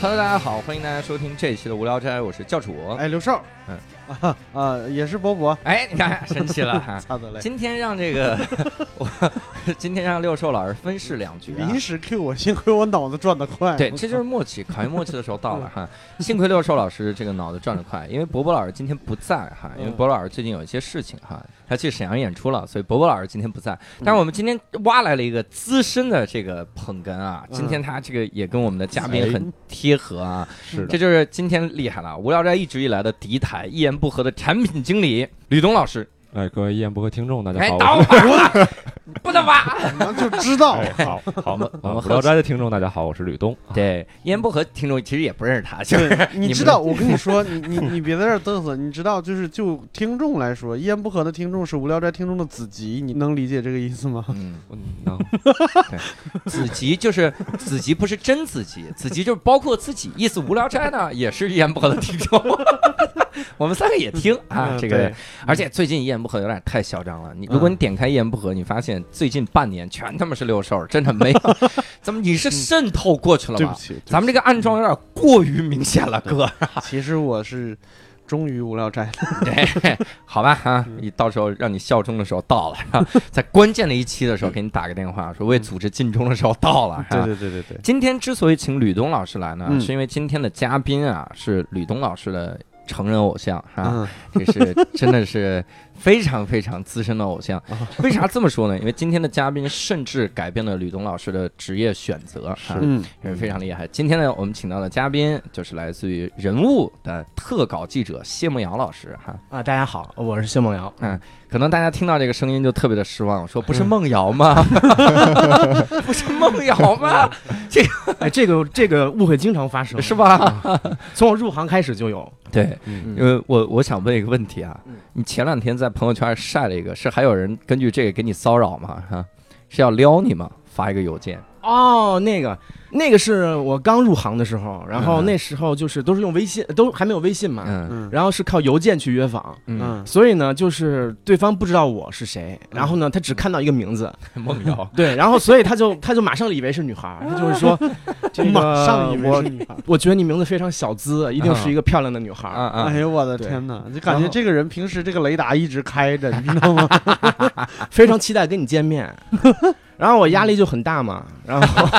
Hello，大家好，欢迎大家收听这一期的无聊斋，我是教主。哎，刘少，嗯啊啊，也是伯伯，哎，你看生气了 哈。擦的嘞。今天让这个 我，今天让六兽老师分饰两角、啊。临时 Q 我，幸亏我脑子转得快。对，这就是默契，考验默契的时候到了哈。幸亏六兽老师这个脑子转得快，因为伯伯老师今天不在哈，因为伯伯老师最近有一些事情哈，他去沈阳演出了，所以伯伯老师今天不在。但是我们今天挖来了一个资深的这个捧哏啊，今天他这个也跟我们的嘉宾很贴合啊，是这就是今天厉害了。无聊斋一直以来的敌台，一言不合的产品经理吕东老师。哎，各位一言不合听众，大家哎，好。等会儿，不能挖。我们就知道。哎，好好，我们我们无聊斋的听众，大家好，我是吕东。对，一言不合听众其实也不认识他，就是，你知道，我跟你说，你你你别在这嘚瑟。你知道，就是就听众来说，一言不合的听众是无聊斋听众的子集，你能理解这个意思吗？嗯。嗯，能子集就是子集，不是真子集，子集就是包括自己。意思无聊斋呢，也是一言不合的听众，我们三个也听啊。这个而且最近一言不合有点太嚣张了。你如果你点开一言不合，你发现最近半年全他妈是六兽，真的没有。怎么你是渗透过去了吗？对不起，不起咱们这个暗装有点过于明显了，哥。其实我是忠于无聊斋 好吧啊，你到时候让你效忠的时候到了，在关键的一期的时候给你打个电话，说为组织尽忠的时候到了。对对对对对，今天之所以请吕东老师来呢，嗯是因为今天的嘉宾啊是吕东老师的成人偶像啊，嗯这是真的是非常非常资深的偶像。啊为啥这么说呢？因为今天的嘉宾甚至改变了吕东老师的职业选择，是嗯，也是非常厉害。今天呢，我们请到的嘉宾就是来自于人物的特稿记者谢梦瑶老师哈。啊，大家好，我是谢梦瑶。可能大家听到这个声音就特别的失望，说不是梦瑶吗？不是梦瑶吗？这 哎，这个这个误会经常发生，是吧？从我入行开始就有。对，嗯因为我我想问一个问题啊嗯，你前两天在朋友圈晒了一个，是还有人根据这个给你骚扰吗？哈，是要撩你吗？发一个邮件，哦，那个那个是我刚入行的时候，然后嗯。那时候就是都是用微信，都还没有微信嘛，嗯。嗯。然后是靠邮件去约访。嗯，嗯。所以呢，就是对方不知道我是谁，然后呢，他只看到一个名字，梦瑶，对，然后所以他就他就马上以为是女孩，他就是说，这个马上以为我是女孩。我觉得你名字非常小资，一定是一个漂亮的女孩哎，呦我的天哪！就感觉这个人平时这个雷达一直开着，你知道吗？非常期待跟你见面。然后我压力就很大嘛，然后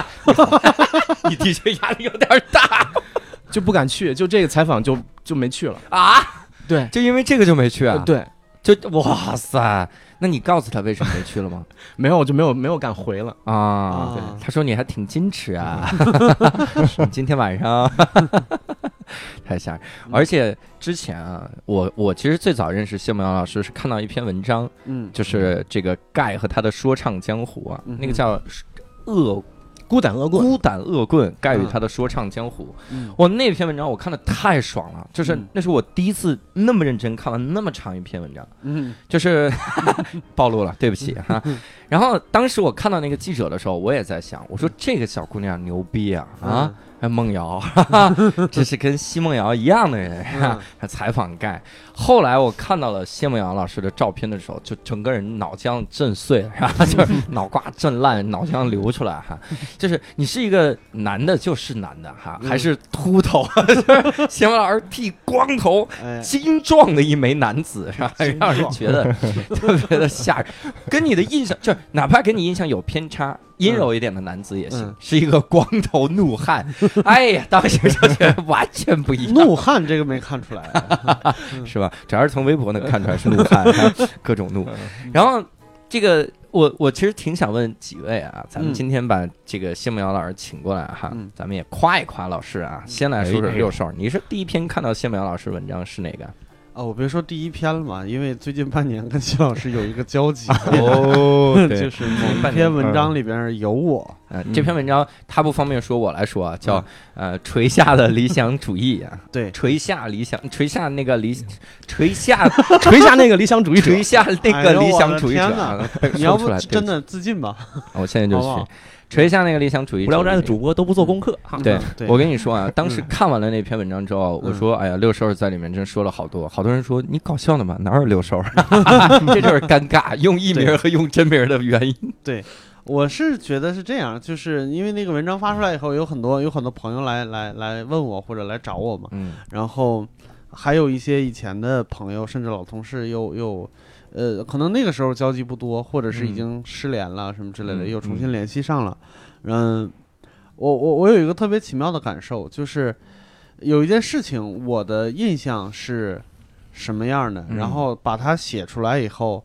你的确压力有点大 就不敢去，就这个采访就就没去了。啊！对，就因为这个就没去啊？呃，对，就哇塞，那你告诉他为什么没去了吗？没有，我就没有没有敢回了。啊，对他说你还挺矜持啊，你今天晚上太吓人。而且之前啊，我我其实最早认识谢梦瑶老师是看到一篇文章，嗯，就是这个盖和他的说唱江湖啊，嗯那个叫恶孤胆恶棍，孤胆恶棍盖与他的说唱江湖。嗯我那篇文章我看的太爽了，就是嗯那是我第一次那么认真看完那么长一篇文章。嗯 就是 暴露了，对不起哈。然后当时我看到那个记者的时候，我也在想，我说这个小姑娘牛逼啊啊！还梦瑶，哈哈，这是跟奚梦瑶一样的人，哈 还采访盖。后来我看到了奚梦瑶老师的照片的时候，就整个人脑浆震碎，然后就是 脑瓜震烂，脑浆流出来哈。就是你是一个男的，就是男的哈，还是秃头，就是谢梦老师剃光头，哎，精壮的一枚男子，是吧？精让人觉得特别的吓人，跟你的印象就是哪怕跟你印象有偏差，阴柔一点的男子也行，嗯 是一个光头怒汉。哎呀，当时就觉得完全不一样，怒汉这个没看出来，啊 是吧？主要是从微博能看出来是怒汉，哈各种怒。然后这个。我我其实挺想问几位啊，咱们嗯今天把这个谢梦瑶老师请过来哈，嗯咱们也夸一夸老师啊。先来说说哎六兽，你是第一篇看到谢梦瑶老师文章是哪个？啊，我别说第一篇了嘛，因为最近半年跟谢老师有一个交集 哦就是某一篇文章里边有我，呃，这篇文章他不方便说，我来说啊，叫呃垂下的理想主义啊，对，垂下理想，垂下那个理，垂下垂下那个理想主义者垂。下那个理想主义者你要不真，的自尽吧？我现在就去好垂下那个理想主义者。无聊斋的主播都不做功课，哈。对嗯。对。我跟你说啊，当时嗯。看完了那篇文章之后，我说：“哎呀，六兽在里面真说了好多，好多人说你搞笑呢嘛，哪有六兽？这就是尴尬，用艺名和用真名的原因。对我是觉得是这样，就是因为那个文章发出来以后，有很多有很多朋友来来来问我或者来找我嘛，嗯。然后还有一些以前的朋友，甚至老同事又又，呃，可能那个时候交集不多，或者是已嗯。经失联了什么之类的，嗯又重新联系上了。嗯，我我我有一个特别奇妙的感受，就是有一件事情，我的印象是什么样的，嗯然后把它写出来以后，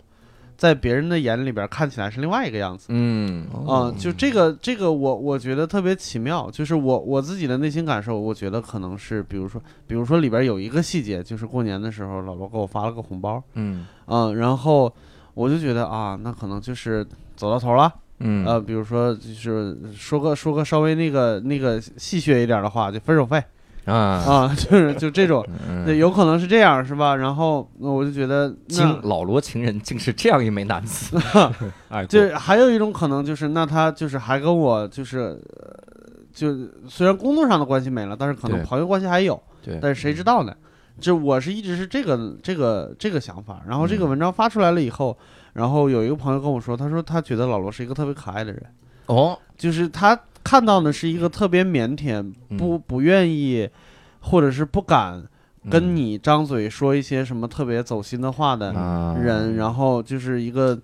在别人的眼里边看起来是另外一个样子。嗯。啊、就这个这个我我觉得特别奇妙，就是我我自己的内心感受，我觉得可能是，比如说，比如说里边有一个细节，就是过年的时候，老罗给我发了个红包，嗯。嗯、然后我就觉得啊，那可能就是走到头了，嗯。呃，比如说就是说个说个稍微那个那个戏谑一点的话，就分手费 啊。啊，就是就这种，对，嗯，有可能是这样，是吧？然后那我就觉得那竟老罗情人竟是这样一枚男子，哎，就还有一种可能就是，那他就是还跟我就是，呃就虽然工作上的关系没了，但是可能朋友关系还有，对，但是谁知道呢？就我是一直是这个这个这个想法。然后这个嗯。文章发出来了以后，然后有一个朋友跟我说，他说他觉得老罗是一个特别可爱的人，哦，就是他看到的是一个特别腼腆，嗯不不愿意，或者是不敢跟嗯你张嘴说一些什么特别走心的话的。啊人，然后就是一个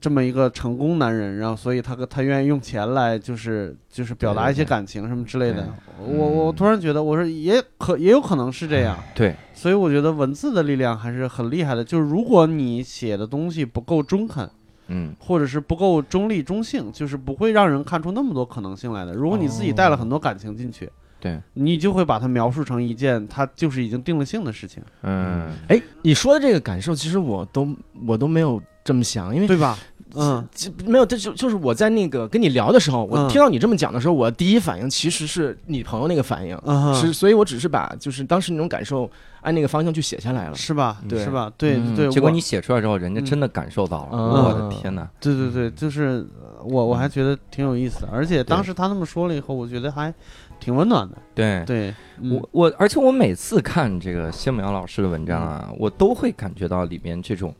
这么一个成功男人，然后所以他他愿意用钱来就是就是表达一些感情什么之类的对。我我嗯突然觉得，我说也可也有可能是这样，对，所以我觉得文字的力量还是很厉害的。就是如果你写的东西不够中肯，嗯或者是不够中立中性，就是不会让人看出那么多可能性来的。如果你自己带了很多感情进去。对，你就会把它描述成一件它就是已经定了性的事情，嗯哎，你说的这个感受，其实我都我都没有这么想，因为对吧？嗯，这没有，这就就是我在那个跟你聊的时候，我嗯听到你这么讲的时候，我第一反应其实是你朋友那个反应，是，所以我只是把就是当时那种感受按那个方向去写下来了。是吧？对是吧？对嗯对，结果你写出来之后，人家真的感受到了，嗯我的天哪！对对对，就是呃我我还觉得挺有意思的，而且当时他那么说了以后，我觉得还挺温暖的。对，对，嗯我我，而且我每次看这个谢木瑶老师的文章啊，我都会感觉到里面这种，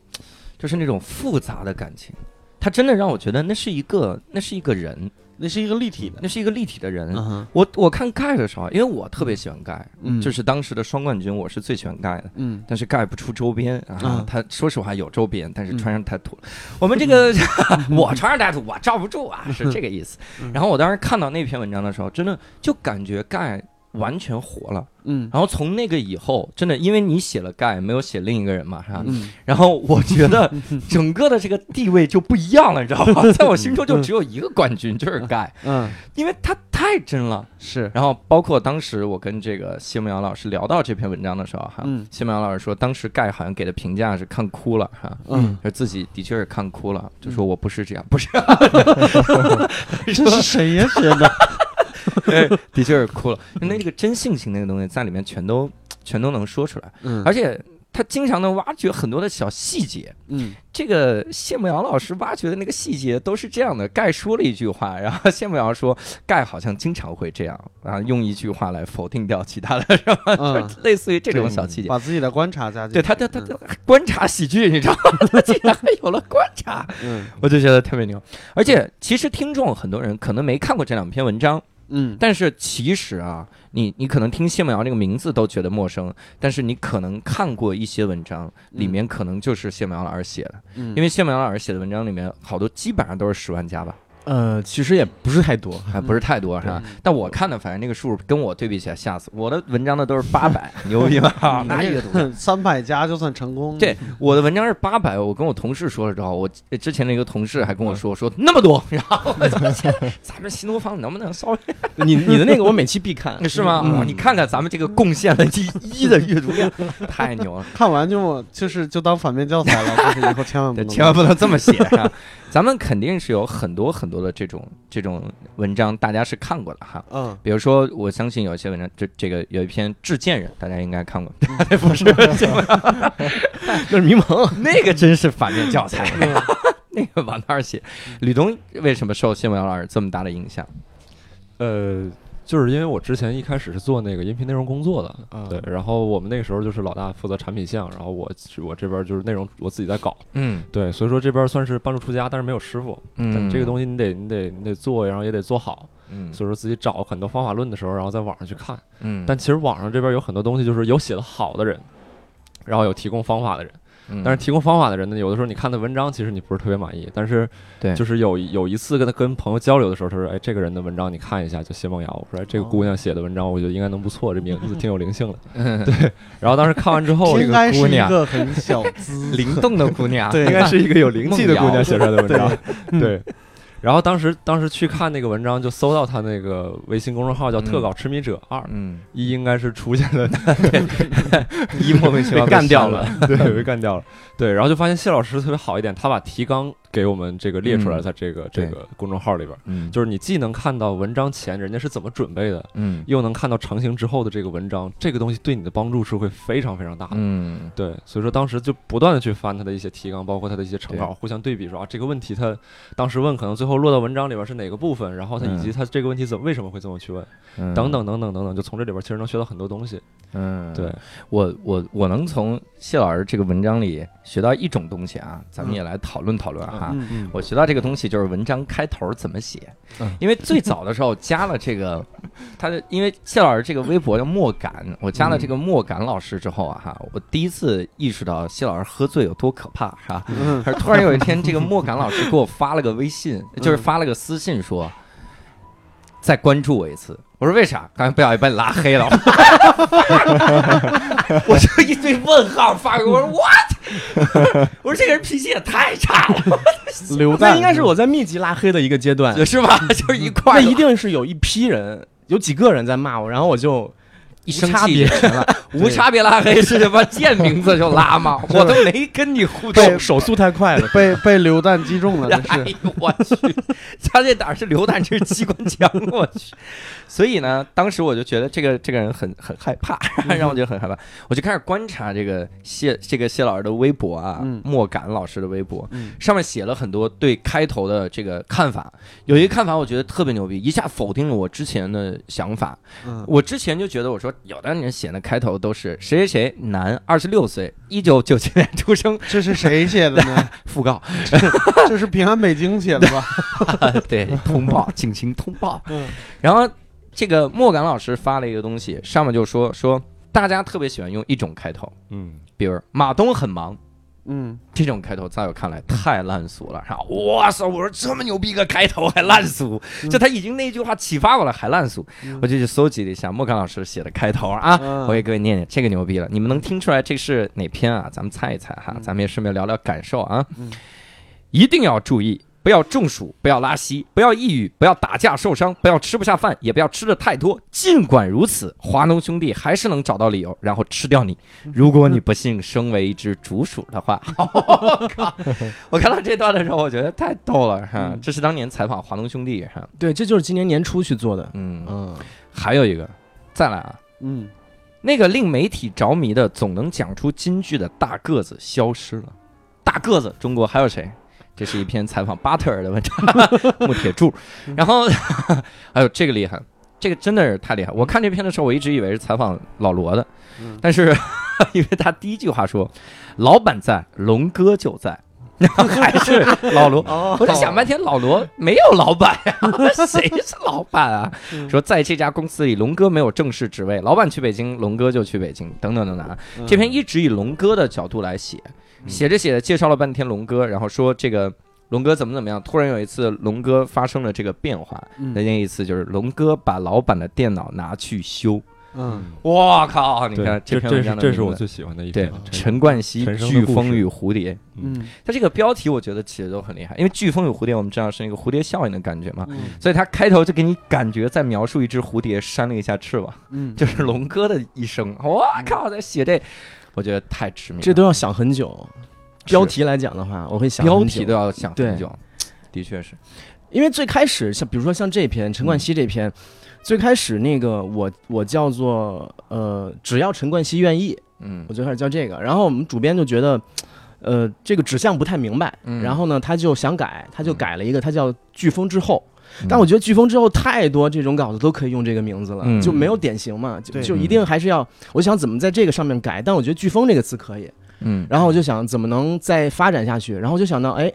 就是那种复杂的感情。他真的让我觉得那是一个，那是一个人，那是一个立体的。那是一个立体的人。嗯，我我看盖的时候，因为我特别喜欢盖，嗯就是当时的双冠军，我是最喜欢盖的。嗯但是盖不出周边啊啊，他说实话有周边，但是嗯穿上太土了。我们这个 我穿上太土，我罩不住啊，是这个意思嗯。然后我当时看到那篇文章的时候，真的就感觉盖完全活了。嗯然后从那个以后，真的因为你写了盖，没有写另一个人嘛，是吧？嗯然后我觉得 整个的这个地位就不一样了，你知道吗？在我心中就只有一个冠军，就是盖，嗯，因为他太真了。是，然后包括当时我跟这个谢梦瑶老师聊到这篇文章的时候，哈，嗯谢梦瑶老师说，当时盖好像给的评价是看哭了，哈。嗯，就自己的确是看哭了，就说我不是这样，不是，这是谁呀写的？对 的确是哭了。那这个真性情那个东西在里面全都 全都能说出来，嗯而且他经常能挖掘很多的小细节。嗯这个谢慕瑶老师挖掘的那个细节都是这样的。盖说了一句话，然后谢慕瑶说盖好像经常会这样然后，用一句话来否定掉其他的，是吧？嗯 就类似于这种小细节。把自己的观察加进去。对他，他他他观察喜剧，你知道吗？他竟然还有了观察，嗯我就觉得特别牛。而且其实听众很多人可能没看过这两篇文章，嗯。但是其实啊，你你可能听谢梦瑶这个名字都觉得陌生，但是你可能看过一些文章，里面可能就是谢梦瑶老师写的，嗯，因为谢梦瑶老师写的文章里面好多基本上都是十万加吧，呃，其实也不是太多，还不是太多是吧？嗯但我看的反正那个数跟我对比起来吓死我，的文章的都是八百，牛逼吧？那阅读量。三百加就算成功。对，我的文章是八百，我跟我同事说了之后，我之前的一个同事还跟我说说那么多，然后我就 咱们新东方能不能稍微你你的那个我每期必看，是吗？嗯你看看咱们这个贡献了第一的阅读量，太牛了！看完就就是就当反面教材了，就是以后千万不，能，千万不能这么写哈。咱们肯定是有很多很多的这种这种文章，大家是看过的哈。嗯比如说，我相信有一些文章，这这个有一篇《致贱人》，大家应该看过，不是这个那是迷蒙。那个真是反面教材，那个往那儿写。吕东为什么受谢文瑶老师这么大的影响？呃，就是因为我之前一开始是做那个音频内容工作的，嗯。对，然后我们那个时候就是老大负责产品项，然后我我这边就是内容我自己在搞，嗯。对，所以说这边算是半路出家，但是没有师傅，嗯，这个东西你得你得你得做，然后也得做好，嗯。所以说自己找很多方法论的时候，然后在网上去看，嗯，但其实网上这边有很多东西就是有写的好的人，然后有提供方法的人。嗯但是提供方法的人呢，有的时候你看的文章，其实你不是特别满意。但是，对就是有有一次跟他跟朋友交流的时候，他说：“哎，这个人的文章你看一下，就谢梦瑶。”我说：“哎，这个姑娘写的文章，我觉得应该能不错，这名字挺有灵性的。对”然后当时看完之后，应该是一姑娘个很小资，灵动的姑娘，对应该是一个有灵气的姑娘写出来的文章。对对。然后当时当时去看那个文章，就搜到他那个微信公众号叫“嗯特稿痴迷者二”，嗯，一应该是出现了 一莫名其妙被 干掉了，对，被干掉了。对，然后就发现谢老师特别好一点，他把提纲给我们这个列出来，嗯在这个这个公众号里边，嗯，就是你既能看到文章前人家是怎么准备的，嗯又能看到成型之后的这个文章，这个东西对你的帮助是会非常非常大的。嗯对，所以说当时就不断的去翻他的一些提纲，包括他的一些成稿，互相对比说啊，这个问题他当时问，可能最后落到文章里边是哪个部分，然后他以及嗯他这个问题怎么为什么会这么去问，嗯等等等等等等，就从这里边其实能学到很多东西。嗯，对，我我我能从谢老师这个文章里学到一种东西啊，咱们也来讨论讨论哈。我学到这个东西就是文章开头怎么写。嗯，因为最早的时候加了这个，他的因为谢老师这个微博叫莫敢，我加了这个莫敢老师之后啊哈，我第一次意识到谢老师喝醉有多可怕，是吧？嗯。而突然有一天，这个莫敢老师给我发了个微信，就是发了个私信说，再关注我一次。我说为啥？刚才不小心把你拉黑了。我就一堆问号发给我，我说 what？我说这个人脾气也太差了，流弹那应该是我在密集拉黑的一个阶段，是吧？就是一块儿那一定是有一批人，有几个人在骂我，然后我就一生无差别气就行了，无差别拉黑是什么？见名字就拉吗？我都没跟你互动。手速太快了。被被流弹击中了，这哎是呦我去，他这哪是榴弹，这是机关枪，我去。所以呢，当时我就觉得这个这个人很很害怕，让我觉得很害怕。我就开始观察这个谢这个谢老师的微博啊，嗯莫敢老师的微博，嗯上面写了很多对开头的这个看法。有一个看法我觉得特别牛逼，一下否定了我之前的想法。嗯我之前就觉得，我说有的人写的开头都是谁谁谁男，二十六岁，一九九七年出生，这是谁写的呢？讣告，这是平安北京写的吧？对，通报，警情通报。嗯然后这个莫敢老师发了一个东西，上面就说说大家特别喜欢用一种开头，嗯，比如马东很忙。嗯，这种开头在我看来太烂俗了，然后哇塞，我说这么牛逼个开头还烂俗，就他已经那句话启发我了，还烂俗，嗯。我就去搜集了一下莫甘老师写的开头啊，嗯。我给各位念念，这个牛逼了，你们能听出来这是哪篇啊？咱们猜一猜哈，嗯。咱们也顺便聊聊感受啊。嗯。一定要注意，不要中暑，不要拉稀，不要抑郁，不要打架受伤，不要吃不下饭，也不要吃的太多。尽管如此，华农兄弟还是能找到理由，然后吃掉你。如果你不幸生为一只竹鼠的话，我靠！我看到这段的时候，我觉得太逗了哈。这是当年采访华农兄弟哈，对，这就是今年年初去做的。嗯，嗯，还有一个，再来啊，嗯，那个令媒体着迷的、总能讲出金句的大个子消失了。大个子，中国还有谁？这是一篇采访巴特尔的文章，木铁柱。然后 还有这个厉害，这个真的是太厉害。我看这篇的时候，我一直以为是采访老罗的，嗯但是因为他第一句话说“老板在，龙哥就在”，然后还是老罗。哦我在想半天，老罗没有老板呀，谁是老板啊？嗯说在这家公司里，龙哥没有正式职位，老板去北京，龙哥就去北京，等等等等啊。嗯这篇一直以龙哥的角度来写，写着写着介绍了半天龙哥，然后说这个龙哥怎么怎么样。突然有一次，龙哥发生了这个变化，嗯那那一次就是龙哥把老板的电脑拿去修。嗯我靠！你看这篇文章的这是这是我最喜欢的一对篇。陈冠希《飓风与蝴蝶》。嗯它这个标题我觉得起的都很厉害，因为飓风与蝴蝶我们知道是那个蝴蝶效应的感觉嘛，嗯所以他开头就给你感觉在描述一只蝴蝶扇了一下翅膀。嗯，就是龙哥的一生。我靠，在写这，我觉得太致命了。这都要想很久。标题来讲的话，我会想很久标题都要想很久，的确是。因为最开始像比如说像这篇陈冠希这篇，最开始那个我我叫做呃，只要陈冠希愿意，嗯。我最开始叫这个，然后我们主编就觉得。呃，这个指向不太明白，嗯。然后呢，他就想改，他就改了一个，他叫飓风之后，但我觉得飓风之后太多这种稿子都可以用这个名字了，嗯。就没有典型嘛，就就一定还是要，我想怎么在这个上面改，但我觉得飓风这个词可以，嗯，然后我就想怎么能再发展下去，然后我就想到，哎，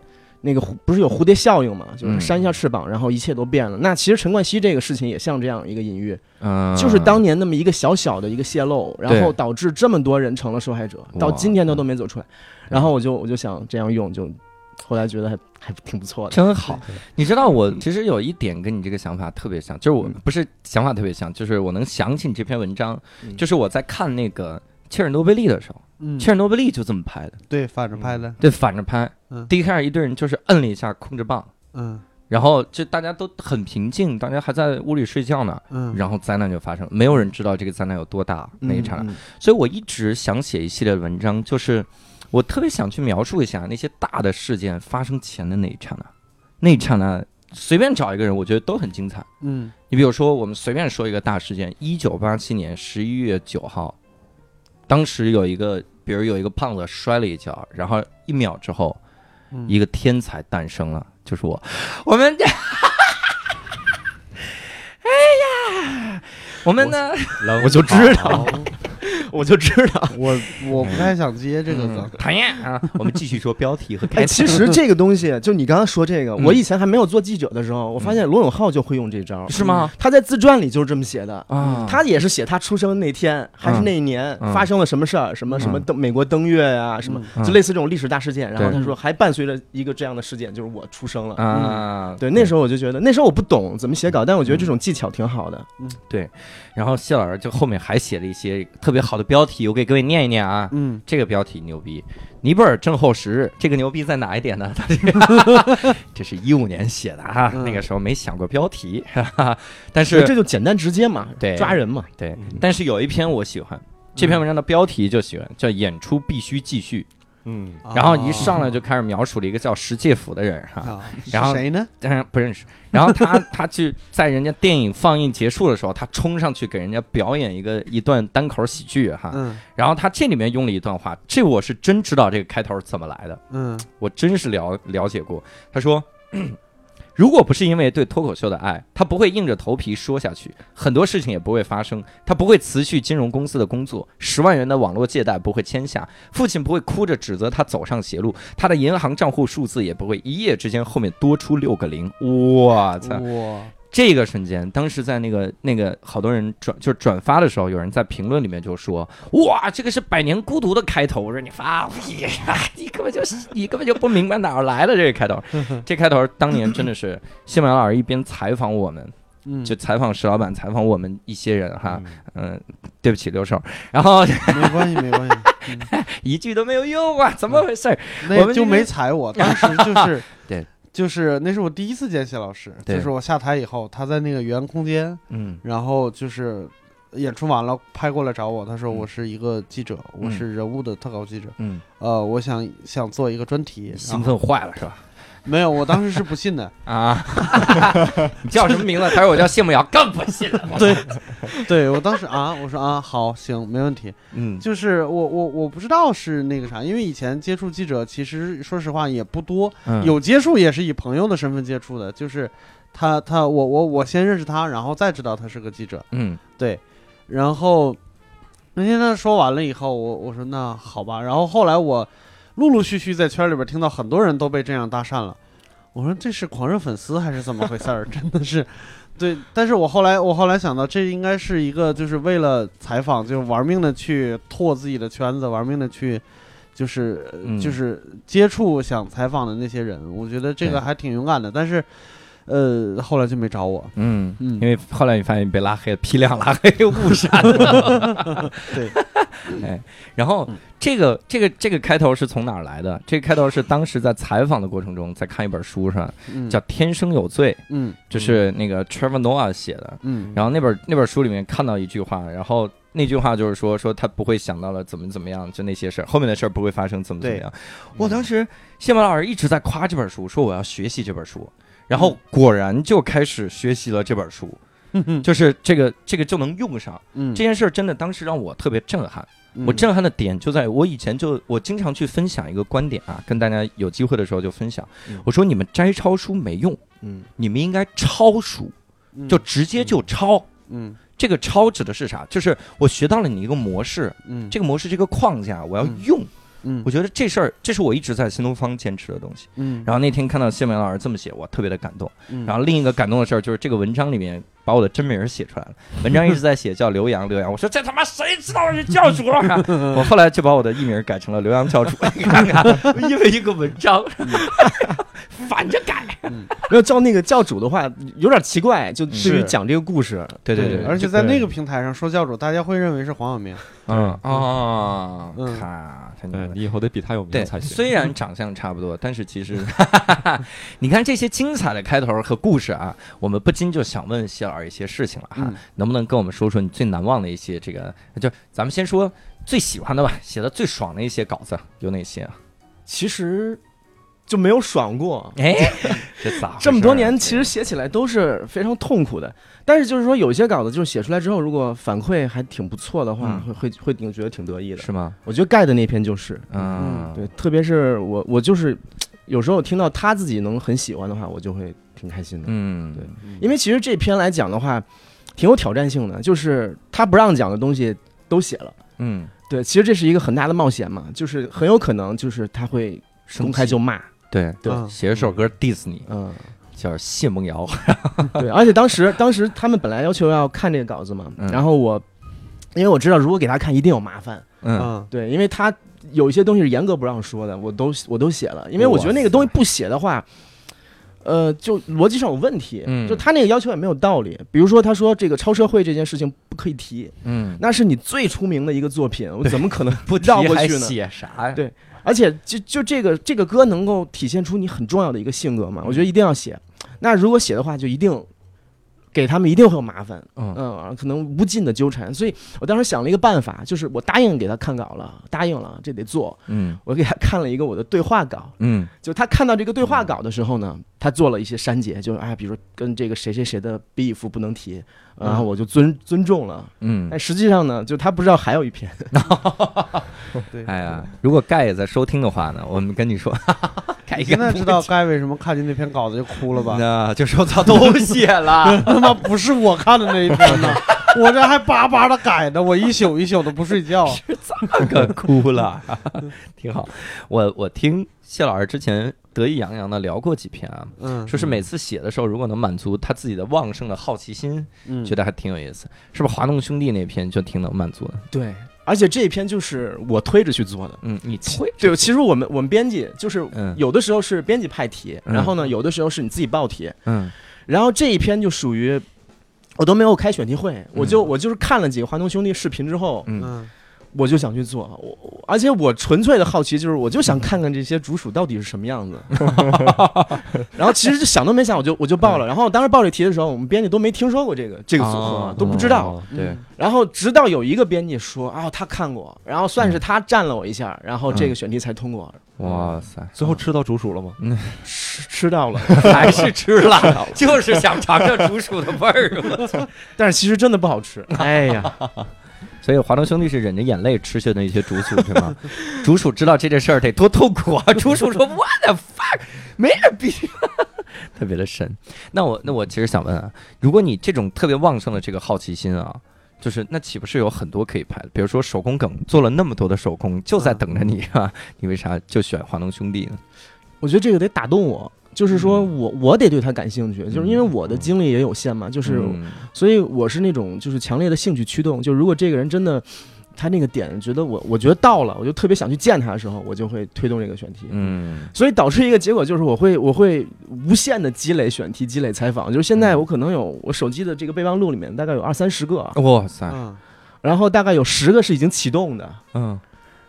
那个蝴不是有蝴蝶效应嘛，就是嗯扇一下翅膀，然后一切都变了。那其实陈冠希这个事情也像这样一个隐喻，嗯，就是当年那么一个小小的一个泄露，然后导致这么多人成了受害者，到今天都都没走出来。然后我就我就想这样用，就后来觉得还还挺不错的。真好。你知道我其实有一点跟你这个想法特别像，就是我嗯不是想法特别像，就是我能想起你这篇文章，嗯就是我在看那个切尔诺贝利的时候，嗯，切尔诺贝利就这么拍的，对，反着拍的，对，反着拍。嗯。第一开始一堆人就是摁了一下控制棒，嗯。然后就大家都很平静，大家还在屋里睡觉呢。嗯，然后灾难就发生了，没有人知道这个灾难有多大那一刹那，嗯。所以我一直想写一系列的文章，就是我特别想去描述一下那些大的事件发生前的那一刹那，那一刹那随便找一个人，我觉得都很精彩。嗯。你比如说，我们随便说一个大事件，一九八七年十一月九号，当时有一个，比如有一个胖子摔了一跤，然后一秒之后，嗯一个天才诞生了，就是我。我们这，哎呀，我们呢？我就知道，我就知道。我我不太想接这个嗯梗，讨厌啊！我们继续说标题和开哎，头。其实这个东西，就你刚刚说这个，嗯我以前还没有做记者的时候，我发现罗永浩就会用这招，是吗？他在自传里就是这么写的。啊，他也是写他出生那天还是那一年嗯发生了什么事儿，什么什么嗯登美国登月呀，什么嗯就类似这种历史大事件。然后他说还伴随着一个这样的事件，就是我出生了。啊，对，那时候我就觉得，那时候我不懂怎么写稿，但我觉得这种技巧挺好的。对然后谢老师就后面还写了一些特别好的标题，我给各位念一念啊。嗯这个标题牛逼，尼泊尔症候时，这个牛逼在哪一点呢？他这个 这是一五年写的哈，嗯那个时候没想过标题，哈哈。但是这就简单直接嘛，对抓人嘛。对，但是有一篇我喜欢，这篇文章的标题就喜欢，叫“演出必须继续嗯”，然后一上来就开始描述了一个叫石介甫的人哈，啊，然后谁呢？当然不认识。然后他他去在人家电影放映结束的时候，他冲上去给人家表演一个一段单口喜剧哈。嗯然后他这里面用了一段话，这我是真知道这个开头怎么来的，嗯我真是了了解过。他说。如果不是因为对脱口秀的爱，他不会硬着头皮说下去，很多事情也不会发生。他不会辞去金融公司的工作，十万元的网络借贷不会签下，父亲不会哭着指责他走上邪路，他的银行账户数字也不会一夜之间后面多出六个零。我操！哇，这个瞬间，当时在那个那个好多人转就是转发的时候，有人在评论里面就说：“哇，这个是《百年孤独》的开头。”我说：“你发屁呀！你根本就你根本就不明白哪儿来的这个开头。这开头当年真的是谢满老师一边采访我们，嗯，就采访石老板，采访我们一些人哈。嗯，对不起刘寿，然后没关系没关系，一句都没有用啊，怎么回事儿？我那就们这个没踩我，当时就是 对。就是那是我第一次见谢老师，就是我下台以后，他在那个原空间，嗯。然后就是演出完了拍过来找我，他说嗯。我是一个记者，我是人物的特稿记者，嗯，呃，我想想做一个专题，然兴奋坏了是吧？没有，我当时是不信的，啊，你叫什么名字？他说我叫谢慕瑶，更不信了。对，对我当时啊，我说啊，好，行，没问题。嗯，就是我我我不知道是那个啥，因为以前接触记者，其实说实话也不多，嗯有接触也是以朋友的身份接触的，就是他他我我我先认识他，然后再知道他是个记者，嗯对，然后那天他说完了以后，我我说那好吧，然后后来我陆陆续续在圈里边听到很多人都被这样搭讪了，我说这是狂热粉丝还是怎么回事儿？真的是。对，但是我后来我后来想到，这应该是一个就是为了采访，就玩命的去拓自己的圈子，玩命的去，就是、就是接触想采访的那些人，我觉得这个还挺勇敢的。但是，呃，后来就没找我。嗯嗯因为后来你发现你被拉黑了，批量拉黑误删了。对，哎，然后嗯这个这个这个开头是从哪儿来的？这个开头是当时在采访的过程中，在看一本书上，嗯，叫《天生有罪》，嗯就是那个 Trevor Noah 写的。嗯，然后那本那本书里面看到一句话，然后那句话就是说说他不会想到了怎么怎么样，就那些事儿，后面的事儿不会发生，怎么怎么样。我当时谢满老师一直在夸这本书，说我要学习这本书，然后果然就开始学习了这本书，嗯就是这个这个就能用上。嗯这件事儿真的当时让我特别震撼。嗯我震撼的点就在于我以前就我经常去分享一个观点啊，跟大家有机会的时候就分享嗯。我说你们摘抄书没用，嗯你们应该抄书，嗯就直接就抄。嗯这个抄指的是啥？就是我学到了你一个模式，嗯这个模式这个框架我要嗯用。嗯我觉得这事儿，这是我一直在新东方坚持的东西。嗯然后那天看到谢明老师这么写，我特别的感动。嗯然后另一个感动的事儿就是这个文章里面把我的真名写出来了。文章一直在写叫刘洋，刘洋。我说这他妈谁知道是教主啊？我后来就把我的艺名改成了刘洋教主。你看看，因为一个文章，反着改。没有叫那个教主的话有点奇怪，就至于讲这个故事，对对对，而且在那个平台上说教主，大家会认为是黄晓明。嗯哦，嗯看，太牛了。你以后得比他有名才，行。虽然长相差不多，但是其实，你看这些精彩的开头和故事啊，我们不禁就想问谢老师一些事情了哈，嗯能不能跟我们说说你最难忘的一些这个？就咱们先说最喜欢的吧，写的最爽的一些稿子有哪些啊？其实就没有爽过。哎，这咋？这么多年，其实写起来都是非常痛苦的。但是就是说，有些稿子就是写出来之后，如果反馈还挺不错的话，嗯会会会挺觉得挺得意的。是吗？我觉得盖的那篇就是，嗯，对，特别是我我就是有时候听到他自己能很喜欢的话，我就会挺开心的。嗯，对因为其实这篇来讲的话，挺有挑战性的，就是他不让讲的东西都写了。嗯，对，其实这是一个很大的冒险嘛，就是很有可能就是他会公开就骂，对对嗯。写一首歌 diss 你，嗯，叫谢梦瑶，对，而且当时当时他们本来要求要看这个稿子嘛，嗯。然后我因为我知道如果给他看一定有麻烦，嗯。嗯。对，因为他有一些东西是严格不让说的，我都我都写了，因为我觉得那个东西不写的话。呃，就逻辑上有问题，嗯。就他那个要求也没有道理。比如说，他说这个超社会这件事情不可以提，嗯，那是你最出名的一个作品，我怎么可能不提还绕过去呢？写啥呀？对而且就就这个这个歌能够体现出你很重要的一个性格嘛，我觉得一定要写。那如果写的话，就一定给他们一定会有麻烦，嗯。嗯，可能无尽的纠缠。所以我当时想了一个办法，就是我答应给他看稿了，答应了，这得做。嗯。我给他看了一个我的对话稿，嗯。就他看到这个对话稿的时候呢，他做了一些删节，就是哎，比如说跟这个谁谁谁的 beef 不能提，然后我就尊尊重了。嗯但，实际上呢，就他不知道还有一篇，对，哎呀，如果盖也在收听的话呢，我们跟你说，现在知道盖为什么看见那篇稿子就哭了吧？那就说他都写了，他妈不是我看的那一篇呢，我这还巴巴的改呢，我一宿一宿的不睡觉。这个哭了，挺好。我我听谢老师之前得意洋洋的聊过几篇啊，嗯，说是每次写的时候，如果能满足他自己的旺盛的好奇心，嗯觉得还挺有意思。是不是华农兄弟那篇就挺能满足的？对，而且这一篇就是我推着去做的。嗯，你推对，其实我们我们编辑就是嗯有的时候是编辑派题，嗯然后呢，有的时候是你自己报题，嗯然后这一篇就属于我都没有开选题会，我就我就是看了几个华东兄弟视频之后，嗯嗯我就想去做，我我而且我纯粹的好奇就是我就想看看这些竹鼠到底是什么样子，然后其实就想都没想我就我就报了，然后当时报这题的时候，我们编辑都没听说过这个这个组合哦，都不知道。哦对。嗯，然后直到有一个编辑说啊，他看过，然后算是他占了我一下，然后这个选题才通过，哇塞，最后吃到竹鼠了吗？吃吃到了，还是吃了，就是想尝尝竹鼠的味儿。我操！但是其实真的不好吃。哎呀，所以华农兄弟是忍着眼泪吃下的一些竹鼠，是吗？竹鼠知道这件事儿得多痛苦啊！竹鼠说：“What the fuck，没人比。”特别的神。那我那我其实想问啊，如果你这种特别旺盛的这个好奇心啊，就是那岂不是有很多可以拍的？比如说手工梗做了那么多的手工，就在等着你啊！你为啥就选华农兄弟呢？我觉得这个得打动我。就是说我我得对他感兴趣，就是因为我的精力也有限嘛，就是嗯。所以我是那种就是强烈的兴趣驱动，就如果这个人真的他那个点觉得我我觉得到了，我就特别想去见他的时候，我就会推动这个选题。嗯。所以导致一个结果就是我会我会无限的积累选题，积累采访。就是现在我可能有我手机的这个备忘录里面大概有二三十个，哇塞，嗯。然后大概有十个是已经启动的，嗯，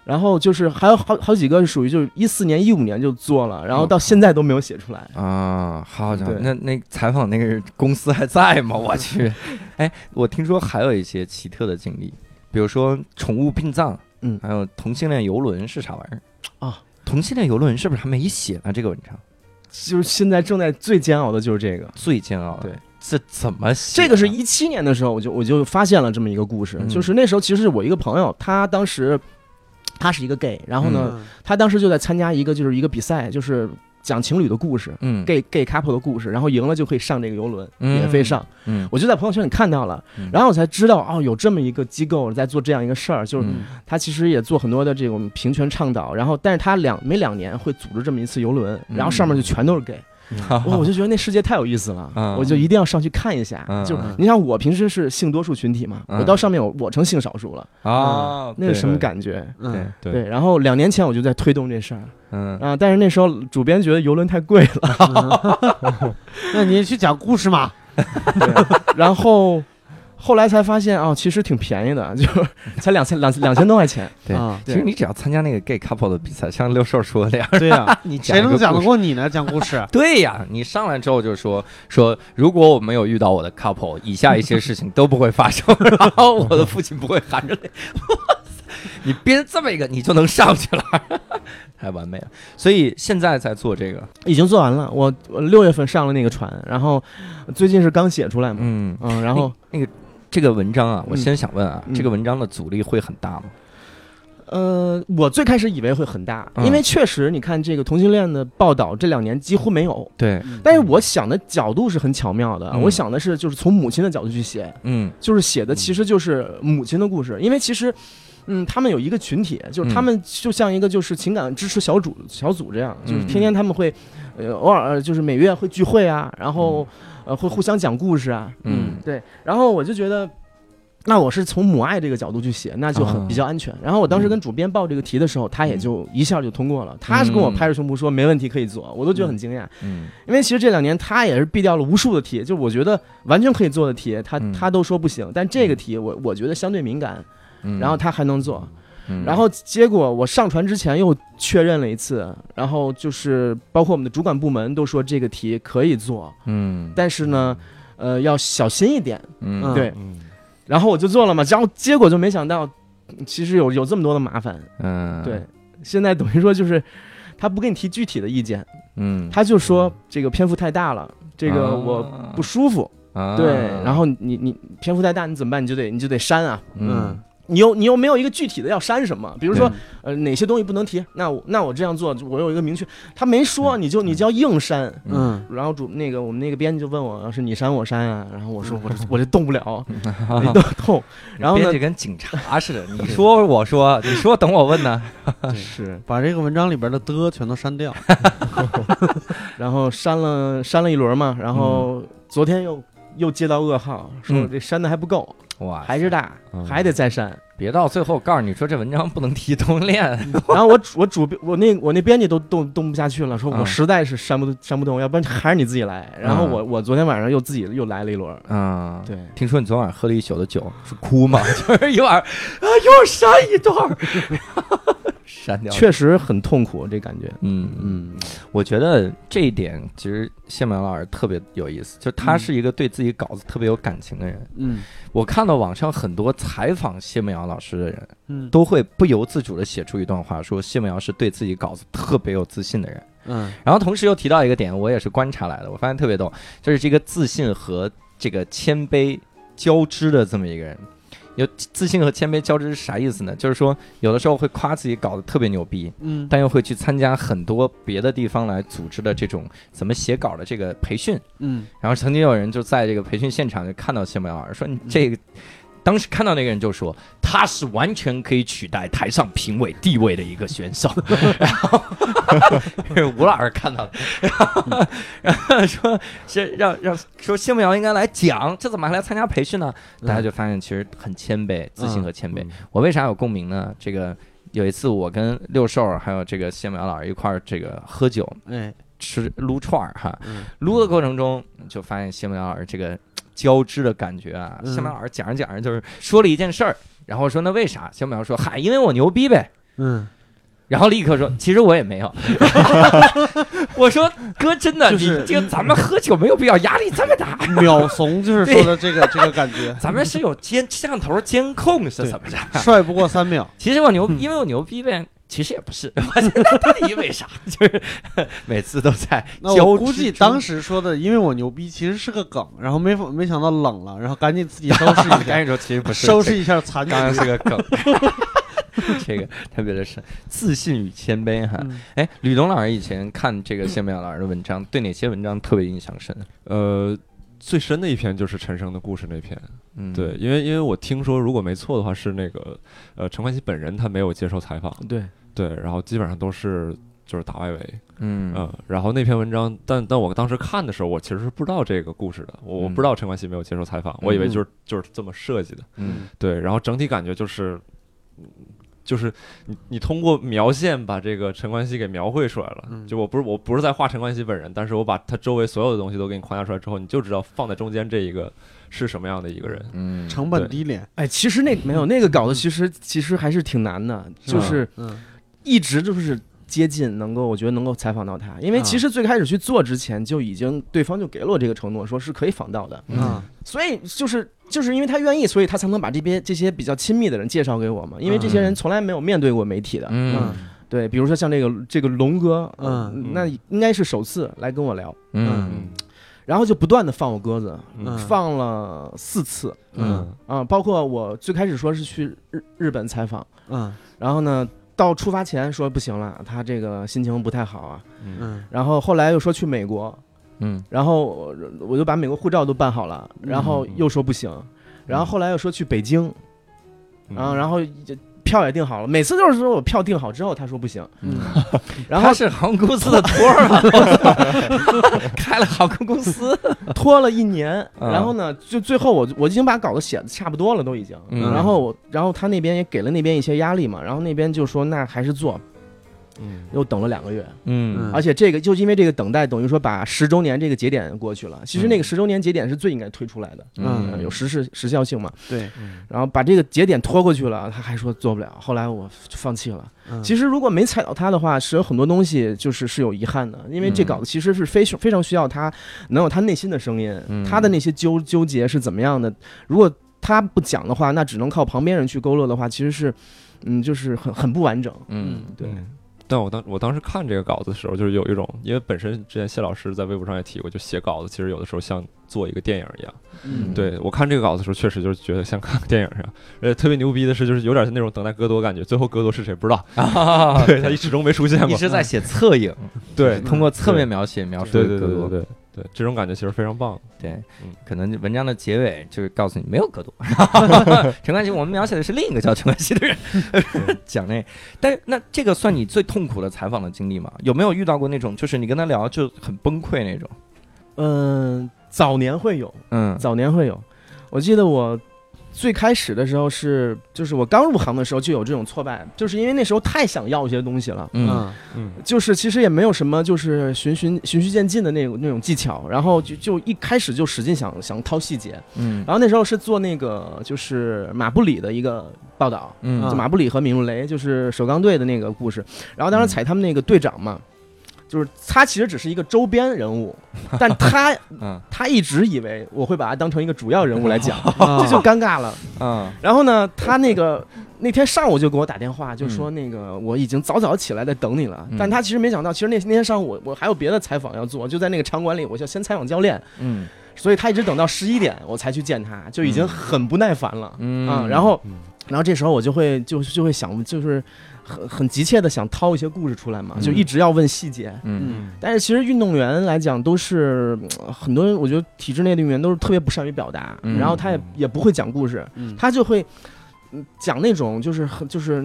然后就是还有好好几个是属于就是一四年一五年就做了，然后到现在都没有写出来。啊，好家伙，那那采访那个公司还在吗？我去，哎，我听说还有一些奇特的经历，比如说宠物殡葬，嗯。还有同性恋游轮是啥玩意儿？啊？同性恋游轮是不是还没写呢？这个文章。就是现在正在最煎熬的就是这个，最煎熬的，对，这怎么写的？这个是一七年的时候，我就我就发现了这么一个故事，嗯。就是那时候其实是我一个朋友，他当时他是一个 gay，然后呢，嗯。他当时就在参加一个就是一个比赛，就是讲情侣的故事。嗯。gay gay couple 的故事，然后赢了就可以上这个游轮，嗯。免费上。嗯。我就在朋友圈里看到了嗯，然后我才知道哦，有这么一个机构在做这样一个事儿，就是嗯。他其实也做很多的这种平权倡导，然后但是他两每两年会组织这么一次游轮，然后上面就全都是 gay，我我就觉得那世界太有意思了嗯，我就一定要上去看一下嗯。就嗯你想我平时是性多数群体嘛，嗯我到上面我我成性少数了，啊，那是什么感觉？嗯，对对，然后两年前我就在推动这事儿嗯啊，但是那时候主编觉得游轮太贵了，那你去讲故事嘛？对，然后后来才发现哦，其实挺便宜的，就 才两千两两千多块钱。对啊其实你只要参加那个 gay couple 的比赛，像六兽说的那样，对呀，你讲谁能讲得过你呢？讲故事，对呀，你上来之后就说说，如果我没有遇到我的 couple，以下一些事情都不会发生，然后我的父亲不会含着泪。哇塞你编这么一个，你就能上去了，太完美了。所以现在在做这个，已经做完了，我我六月份上了那个船，然后最近是刚写出来嘛，嗯，嗯，然后那个这个文章啊，我嗯先想问啊，嗯。这个文章的阻力会很大吗？呃，我最开始以为会很大，嗯。因为确实你看这个同性恋的报道这两年几乎没有，对，但是我想的角度是很巧妙的，嗯。我想的是就是从母亲的角度去写，嗯。就是写的其实就是母亲的故事，因为其实。嗯，他们有一个群体，就是他们就像一个就是情感支持小组小组这样，就是天天他们会，呃，偶尔呃就是每月会聚会啊，然后呃会互相讲故事啊，嗯对，然后我就觉得，那我是从母爱这个角度去写，那就啊很比较安全。然后我当时跟主编报这个题的时候，他也就一下就通过了，他是跟我拍着胸脯说没问题可以做，我都觉得很惊讶。嗯因为其实这两年他也是避掉了无数的题，就是我觉得完全可以做的题，他嗯他都说不行，但这个题我我觉得相对敏感，嗯，然后他还能做。嗯，然后结果我上传之前又确认了一次，然后就是包括我们的主管部门都说这个题可以做，嗯。但是呢，呃，要小心一点。嗯。对。嗯然后我就做了嘛，然后结果就没想到，其实有有这么多的麻烦。嗯。对，现在等于说就是他不给你提具体的意见，嗯。他就说这个篇幅太大了，这个我不舒服。啊。对，然后你你篇幅太大，你怎么办？你就得你就得删啊。嗯你又你又没有一个具体的要删什么，比如说呃哪些东西不能提，那我那我这样做，我有一个明确，他没说，你就你就要硬删。嗯然后主那个我们那个编辑就问我，要是你删我删啊，然后我说 我这我这动不了，我这动 动。然后呢编辑跟警察似的，你 说我说，你说等我问呢。是，把这个文章里边的的全都删掉。然后删了删了一轮嘛，然后昨天又又接到噩耗，说嗯这删的还不够，哇，还是大，嗯还得再删。别到最后告诉你说这文章不能提同性恋。然后我主我主编我那我那编辑都动动不下去了，说我嗯实在是删不删不动，要不然还是你自己来。然后我我昨天晚上又自己又来了一轮，嗯，对，听说你昨晚喝了一宿的酒，是哭吗？就是一晚上啊，又删一段儿，删掉。确实很痛苦这感觉。嗯嗯，嗯，我觉得这一点其实谢苗老师特别有意思，就他是一个对自己稿子特别有感情的人。嗯我看到网上很多采访谢梦瑶老师的人，嗯都会不由自主的写出一段话，说谢梦瑶是对自己稿子特别有自信的人。嗯然后同时又提到一个点，我也是观察来的，我发现特别逗，就是这个自信和这个谦卑交织的这么一个人。有自信和谦卑交织是啥意思呢？就是说，有的时候会夸自己搞得特别牛逼，嗯但又会去参加很多别的地方来组织的这种怎么写稿的这个培训。嗯然后曾经有人就在这个培训现场就看到谢梦瑶，说你这个。当时看到那个人就说他是完全可以取代台上评委地位的一个选手，然后是 吴老师看到的，然后然后说是让让说谢梦瑶应该来讲，这怎么还来参加培训呢？大家就发现其实很谦卑、自信和谦卑。我为啥有共鸣呢？这个有一次我跟六兽还有这个谢梦瑶老师一块儿这个喝酒哎吃撸串儿哈，嗯撸的过程中就发现谢梦瑶老师这个交织的感觉啊，嗯谢梦瑶老师讲着讲着就是说了一件事儿，然后说那为啥？谢梦瑶说嗨，因为我牛逼呗。嗯然后立刻说，其实我也没有。我说哥，真的，就是你这个咱们喝酒没有必要压力这么大。秒怂就是说的这个这个感觉，咱们是有监摄像头监控是怎么着？帅不过三秒。其实我牛，因为我牛逼呗。其实也不是，我现在到底因为啥？就是每次都在那交我估计当时说的，因为我牛逼，其实是个梗，然后没否 没想到冷了，然后赶紧自己收拾一赶下，紧说其实不是，收拾一下残局刚。刚是个梗。这个特别的是自信与谦卑哈。嗯哎，吕东老师以前看这个谢明老师的文章，对哪些文章特别印象深？呃，最深的一篇就是陈升的故事那篇。嗯，对，，因为因为我听说，如果没错的话，是那个呃陈冠希本人他没有接受采访，对，对，然后基本上都是就是打外围，嗯嗯，然后那篇文章，但但我当时看的时候，我其实是不知道这个故事的，我不知道陈冠希没有接受采访，我以为就是就是这么设计的，嗯对，然后整体感觉就是。嗯就是你，你通过描线把这个陈冠希给描绘出来了。嗯就我不是我不是在画陈冠希本人，但是我把他周围所有的东西都给你框架出来之后，你就知道放在中间这一个是什么样的一个人。嗯，成本低廉，哎，其实那没有那个稿子，其实其实还是挺难的，就是嗯一直就是接近能够，我觉得能够采访到他，因为啊。其实最开始去做之前就已经对方就给了我这个承诺，说是可以访到的，嗯。所以就是就是因为他愿意，所以他才能把这边这些比较亲密的人介绍给我嘛，因为这些人从来没有面对过媒体的，嗯。对，比如说像这个这个龙哥，嗯。嗯那应该是首次来跟我聊，嗯。然后就不断的放我鸽子，嗯。放了四次。嗯。啊，包括我最开始说是去日日本采访，嗯。然后呢。到出发前说不行了，他这个心情不太好啊。嗯。嗯。然后后来又说去美国，嗯。然后我我就把美国护照都办好了，然后又说不行，然后后来又说去北京，嗯。啊，然后就票也订好了，每次都是说我票订好之后，他说不行，嗯 然后他是航空公司的托儿啊，开了航空公司。拖了一年，啊然后呢，就最后我我已经把稿子写的差不多了，都已经，嗯然后我然后他那边也给了那边一些压力嘛，然后那边就说那还是做，嗯。又等了两个月，嗯。而且这个就因为这个等待，等于说把十周年这个节点过去了，其实那个十周年节点是最应该推出来的，嗯。有时事时效性嘛，对，然后把这个节点拖过去了，他还说做不了，后来我就放弃了。嗯。其实如果没踩到他的话，是有很多东西就是是有遗憾的，因为这嗯。稿子其实是非非常需要他能有他内心的声音，嗯。他的那些纠纠结是怎么样的。如果他不讲的话，那只能靠旁边人去勾勒的话，其实是，嗯，就是很很不完整。嗯。对，嗯但我当我当时看这个稿子的时候，就是有一种，因为本身之前谢老师在微博上也提过，就写稿子其实有的时候像做一个电影一样。嗯对我看这个稿子的时候，确实就是觉得像看个电影一样。而且特别牛逼的是，就是有点那种等待戈多感觉，最后戈多是谁不知道，啊，对他始终没出现过。一直在 写侧影，对通过侧面描写描述对对对对对，这种感觉其实非常棒。对嗯，可能文章的结尾就是告诉你没有格斗，陈冠希，我们描写的是另一个叫陈冠希的人，讲那，但是那这个算你最痛苦的采访的经历吗？有没有遇到过那种就是你跟他聊就很崩溃那种？嗯，早年会有，嗯早年会有。我记得我最开始的时候是，就是我刚入行的时候就有这种挫败，就是因为那时候太想要一些东西了。嗯就是其实也没有什么，就是循循循序渐进的那种那种技巧，然后就就一开始就使劲想想掏细节，嗯。然后那时候是做那个就是马布里的一个报道，嗯就马布里和闵如雷就是首钢队的那个故事，然后当时踩他们那个队长嘛，就是他其实只是一个周边人物，但他嗯。他一直以为我会把他当成一个主要人物来讲，啊。这就尴尬了。嗯。然后呢，他那个那天上午就给我打电话，就说那个我已经早早起来在等你了。嗯。但他其实没想到，其实那那天上午我我还有别的采访要做，就在那个场馆里，我就先采访教练，嗯。所以他一直等到十一点我才去见他，就已经很不耐烦了。嗯。啊，然后嗯，然后这时候我就会就就会想，就是很很急切的想掏一些故事出来嘛，嗯就一直要问细节。嗯嗯但是其实运动员来讲，都是呃很多人，我觉得体制内的运动员都是特别不善于表达，嗯然后他也也不会讲故事，嗯他就会。嗯讲那种就是很就是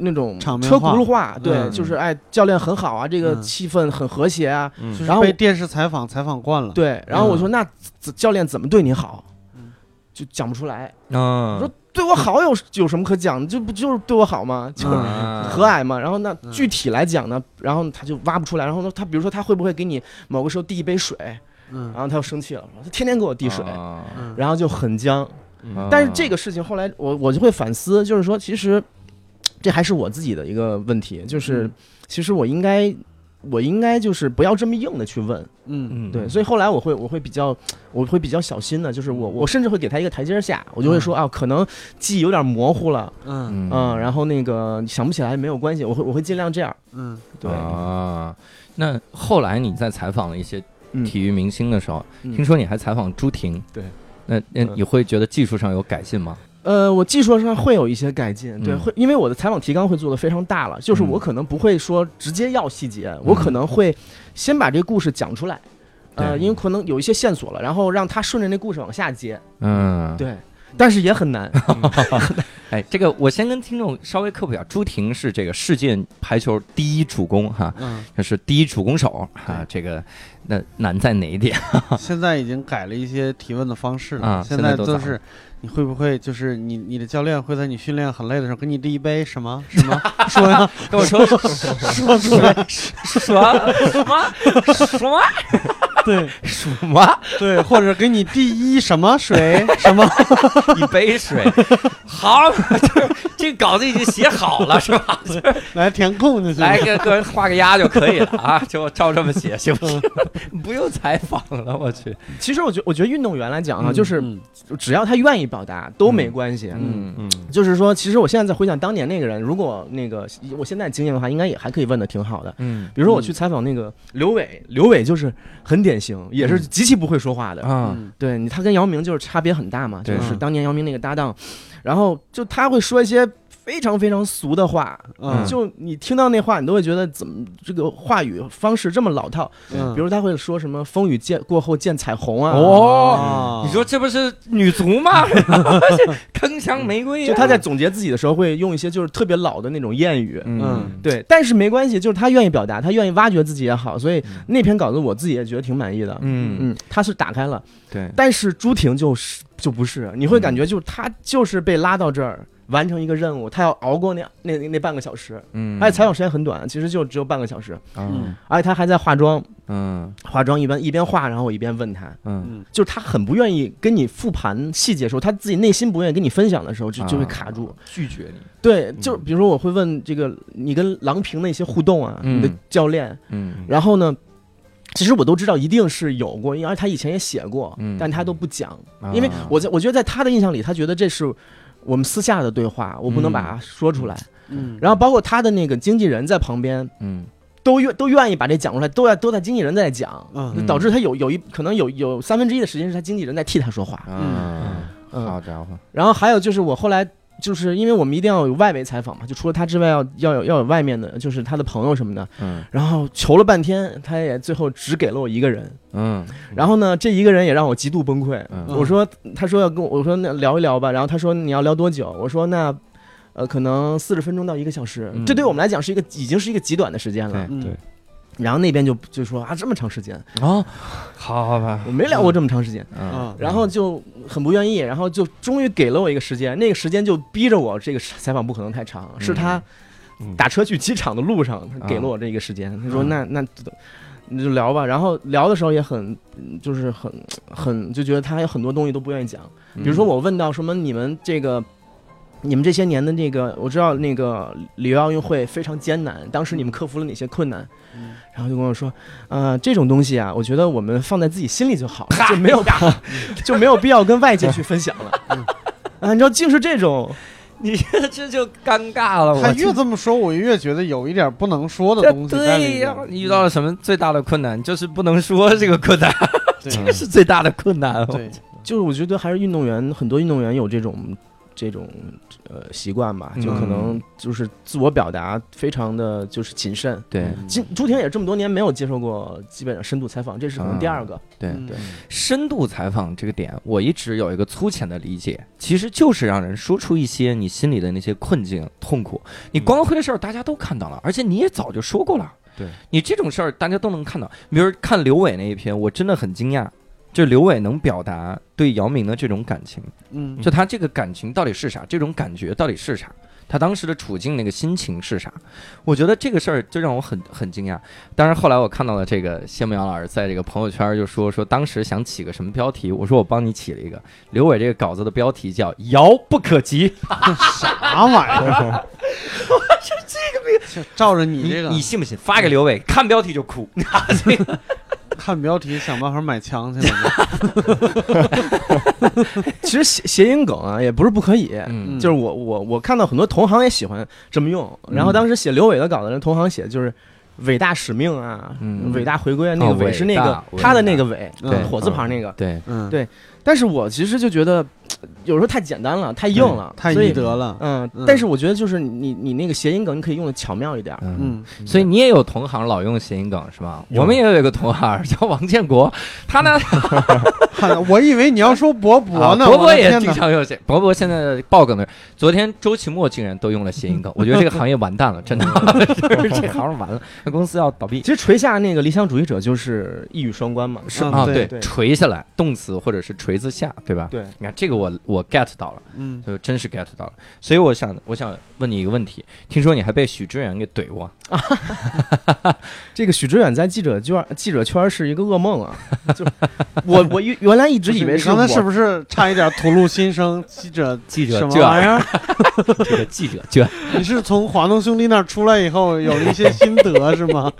那种车场面话轱辘话，对，嗯就是哎，教练很好啊，这个嗯气氛很和谐啊，嗯然后被电视采访采访惯了，对。然后我说嗯那教练怎么对你好嗯，就讲不出来。嗯我说对我好有有什么可讲的？这不就是对我好吗？就和蔼嘛。然后那嗯具体来讲呢，然后他就挖不出来。然后呢，他比如说他会不会给你某个时候递一杯水，嗯然后他又生气了，他天天给我递水，然后就很僵。嗯但是这个事情后来我我就会反思，就是说其实这还是我自己的一个问题，就是嗯其实我应该我应该就是不要这么硬的去问，嗯。嗯，对，所以后来我会我会比较我会比较小心的，就是我我甚至会给他一个台阶下，我就会说啊，可能记忆有点模糊了，嗯。嗯，然后那个想不起来没有关系，我会我会尽量这样，嗯。对，啊，那后来你在采访了一些嗯。体育明星的时候，嗯。听说你还采访朱婷，对，那那嗯。你会觉得技术上有改进吗？呃，我技术上会有一些改进，对，嗯。会因为我的采访提纲会做的非常大了，就是我嗯。可能不会说直接要细节，我可能会先把这个故事讲出来，呃，对。因为可能有一些线索了，然后让他顺着那故事往下接，嗯，。对，但是也很难，哎，这个我先跟听众稍微科普一下，朱婷是这个世界排球第一主攻哈，嗯，就是第一主攻手哈，这个那难在哪一点？现在已经改了一些提问的方式了，啊现现在都是。你会不会就是你你的教练会在你训练很累的时候给你递一杯什么？什么？说呀。跟我说 说说说？什么什么什么对什么对，或者给你递一什么水 什么？一杯水？好，这 这稿子已经写好了是吧？来填空就行。来个个人画个押就可以了啊，就照这么写行不行？不用采访了，我去。其实我觉我觉得运动员来讲啊，嗯就是嗯只要他愿意表达都没关系。嗯嗯就是说，其实我现在在回想当年那个人，如果那个我现在经验的话，应该也还可以问的挺好的。嗯比如说我去采访那个刘伟，刘伟就是很典型，也是极其不会说话的。啊。嗯。对你，他跟姚明就是差别很大嘛，就是当年姚明那个搭档，然后就他会说一些非常非常俗的话，嗯。就你听到那话，你都会觉得怎么这个话语方式这么老套。嗯。比如他会说什么“风雨见过后见彩虹”啊，哦，啊你说这不是女足吗？铿锵玫瑰啊，就他在总结自己的时候会用一些就是特别老的那种谚语。嗯。对，但是没关系，就是他愿意表达，他愿意挖掘自己也好，所以那篇稿子我自己也觉得挺满意的。嗯。嗯，他是打开了，对。但是朱婷就是就不是，你会感觉就是他就是被拉到这儿完成一个任务，他要熬过那那那半个小时，嗯。而且采访时间很短，其实就只有半个小时，嗯。而且他还在化妆，嗯。化妆一边一边化，然后我一边问他，嗯。嗯就是他很不愿意跟你复盘细节的时候，他自己内心不愿意跟你分享的时候，就就会卡住。拒绝你，对，就比如说我会问这个你跟郎平的一些互动啊，嗯。你的教练，嗯。然后呢，其实我都知道一定是有过，因为他以前也写过，嗯。但他都不讲，啊。因为我在我觉得在他的印象里，他觉得这是我们私下的对话，我不能把它说出来。嗯，然后包括他的那个经纪人在旁边，嗯。都愿都愿意把这讲出来，都在都在经纪人在讲，嗯。导致他有有一可能有有三分之一的时间是他经纪人在替他说话。啊，嗯，好家伙，然后还有就是我后来就是因为我们一定要有外围采访嘛，就除了他之外要要有要有外面的，就是他的朋友什么的。嗯然后求了半天，他也最后只给了我一个人。嗯然后呢，这一个人也让我极度崩溃。嗯我说，他说要跟我，我说那聊一聊吧。然后他说你要聊多久？我说那，呃，可能四十分钟到一个小时。嗯这对我们来讲是一个已经是一个极短的时间了。对嗯对然后那边就就说啊，这么长时间，啊，好好吧，我没聊过这么长时间。嗯。啊，然后就很不愿意，然后就终于给了我一个时间，那个时间就逼着我这个采访不可能太长，是他嗯。打车去机场的路上他给了我这个时间，他说嗯那那你就聊吧，然后聊的时候也很嗯就是很很就觉得他有很多东西都不愿意讲，比如说我问到什么你们这个。你们这些年的那个，我知道那个里约奥运会非常艰难，当时你们克服了哪些困难？嗯然后就跟我说，呃，这种东西啊，我觉得我们放在自己心里就好了，就没有 就没有必要跟外界去分享了。啊，你知道，竟是这种，你这这就尴尬了，他越这么说，我越觉得有一点不能说的东西在里对呀面。，你遇到了什么最大的困难？就是不能说这个困难，这个是最大的困难。对，就是我觉得还是运动员，很多运动员有这种这种呃习惯吧，就可能就是自我表达非常的就是谨慎。对嗯今朱婷也这么多年没有接受过基本上深度采访，这是可能第二个。对嗯对深度采访这个点，我一直有一个粗浅的理解，其实就是让人说出一些你心里的那些困境、痛苦。你光辉的事儿大家都看到了，而且你也早就说过了。对你这种事儿大家都能看到。比如看刘伟那一篇，我真的很惊讶，就刘伟能表达对姚明的这种感情，嗯，就他这个感情到底是啥，这种感觉到底是啥。他当时的处境，那个心情是啥？我觉得这个事儿就让我很很惊讶。当然，后来我看到了这个谢梦瑶老师在这个朋友圈就说说当时想起个什么标题，我说我帮你起了一个刘伟这个稿子的标题叫“遥不可及 啥玩意儿？”，我这个就照着你你这个你信不信？发给刘伟，看标题就哭。这个看标题想办法买枪去了。其实谐谐音梗啊，也不是不可以。嗯就是我我我看到很多同行也喜欢这么用，然后当时写刘伟的稿子，人同行写就是伟大使命啊，嗯伟大回归啊，那哦个伟是那个他的那个伟，对火字旁那个。对，嗯，对但是我其实就觉得有时候太简单了，太硬了，太易得了。嗯嗯，但是我觉得就是你你那个谐音梗，你可以用的巧妙一点。嗯。嗯，所以你也有同行老用谐音梗是吧？我们也有一个同行叫王建国，他呢 我以为你要说博博呢，啊博博也经常用谐，博博现在爆梗的，昨天周奇墨竟然都用了谐音梗，我觉得这个行业完蛋了，真的，这行完了，那公司要倒闭其实垂下那个理想主义者就是一语双关嘛，是嗯啊！对对垂下来，动词或者是锤子下，对吧？对，你看这个我我 get 到了，嗯，就真是 get 到了，所以我想我想问你一个问题，听说你还被许知远给怼过，这个许知远在记者圈记者圈是一个噩梦啊！就我我原原来一直以为是刚才是不是差一点吐露心声？记者 记者什么玩意儿？这个记者圈你是从华东兄弟那儿出来以后有了一些心得是吗？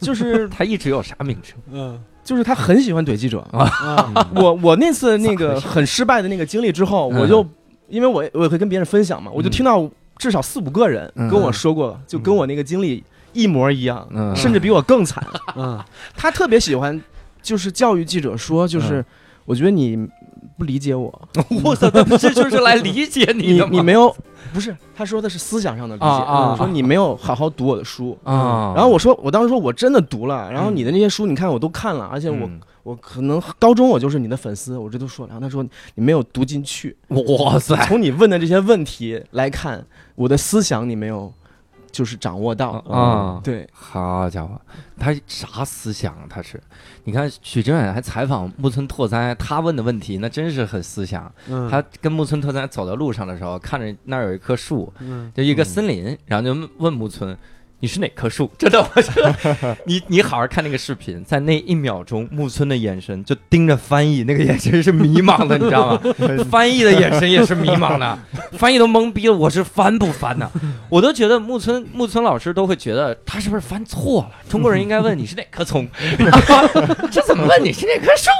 就是他一直有啥名称嗯就是他很喜欢怼记者。啊。我我那次那个 很失败的那个经历之后，嗯。我就因为我我也会跟别人分享嘛，我就听到至少四五个人嗯。跟我说过，就跟我那个经历一模一样，嗯。甚至比我更惨。嗯。他特别喜欢就是教育记者说，就是我觉得你不理解我，我操，这就是来理解你你的吗？你没有不是他说的是思想上的理解，啊啊说你没有好好读我的书。啊，然后我说，我当时说我真的读了，然后你的那些书，你看我都看了，而且我、嗯我可能高中我就是你的粉丝，我这都说了。然后他说你没有读进去，哇塞从你问的这些问题来看，我的思想你没有就是掌握到。啊，对，好家伙，他啥思想啊？他是，你看许知远还采访木村拓哉，他问的问题那真是很思想。嗯，他跟木村拓哉走在路上的时候，看着那儿有一棵树，嗯就一个森林，然后就问问木村。你是哪棵树？真的，我觉得你 你好好看那个视频，在那一秒钟，木村的眼神就盯着翻译，那个眼神是迷茫的，你知道吗？翻译的眼神也是迷茫的，翻译都懵逼了，我是翻不翻呢？我都觉得木村木村老师都会觉得他是不是翻错了？中国人应该问你是哪棵葱，这怎么问你是哪棵树？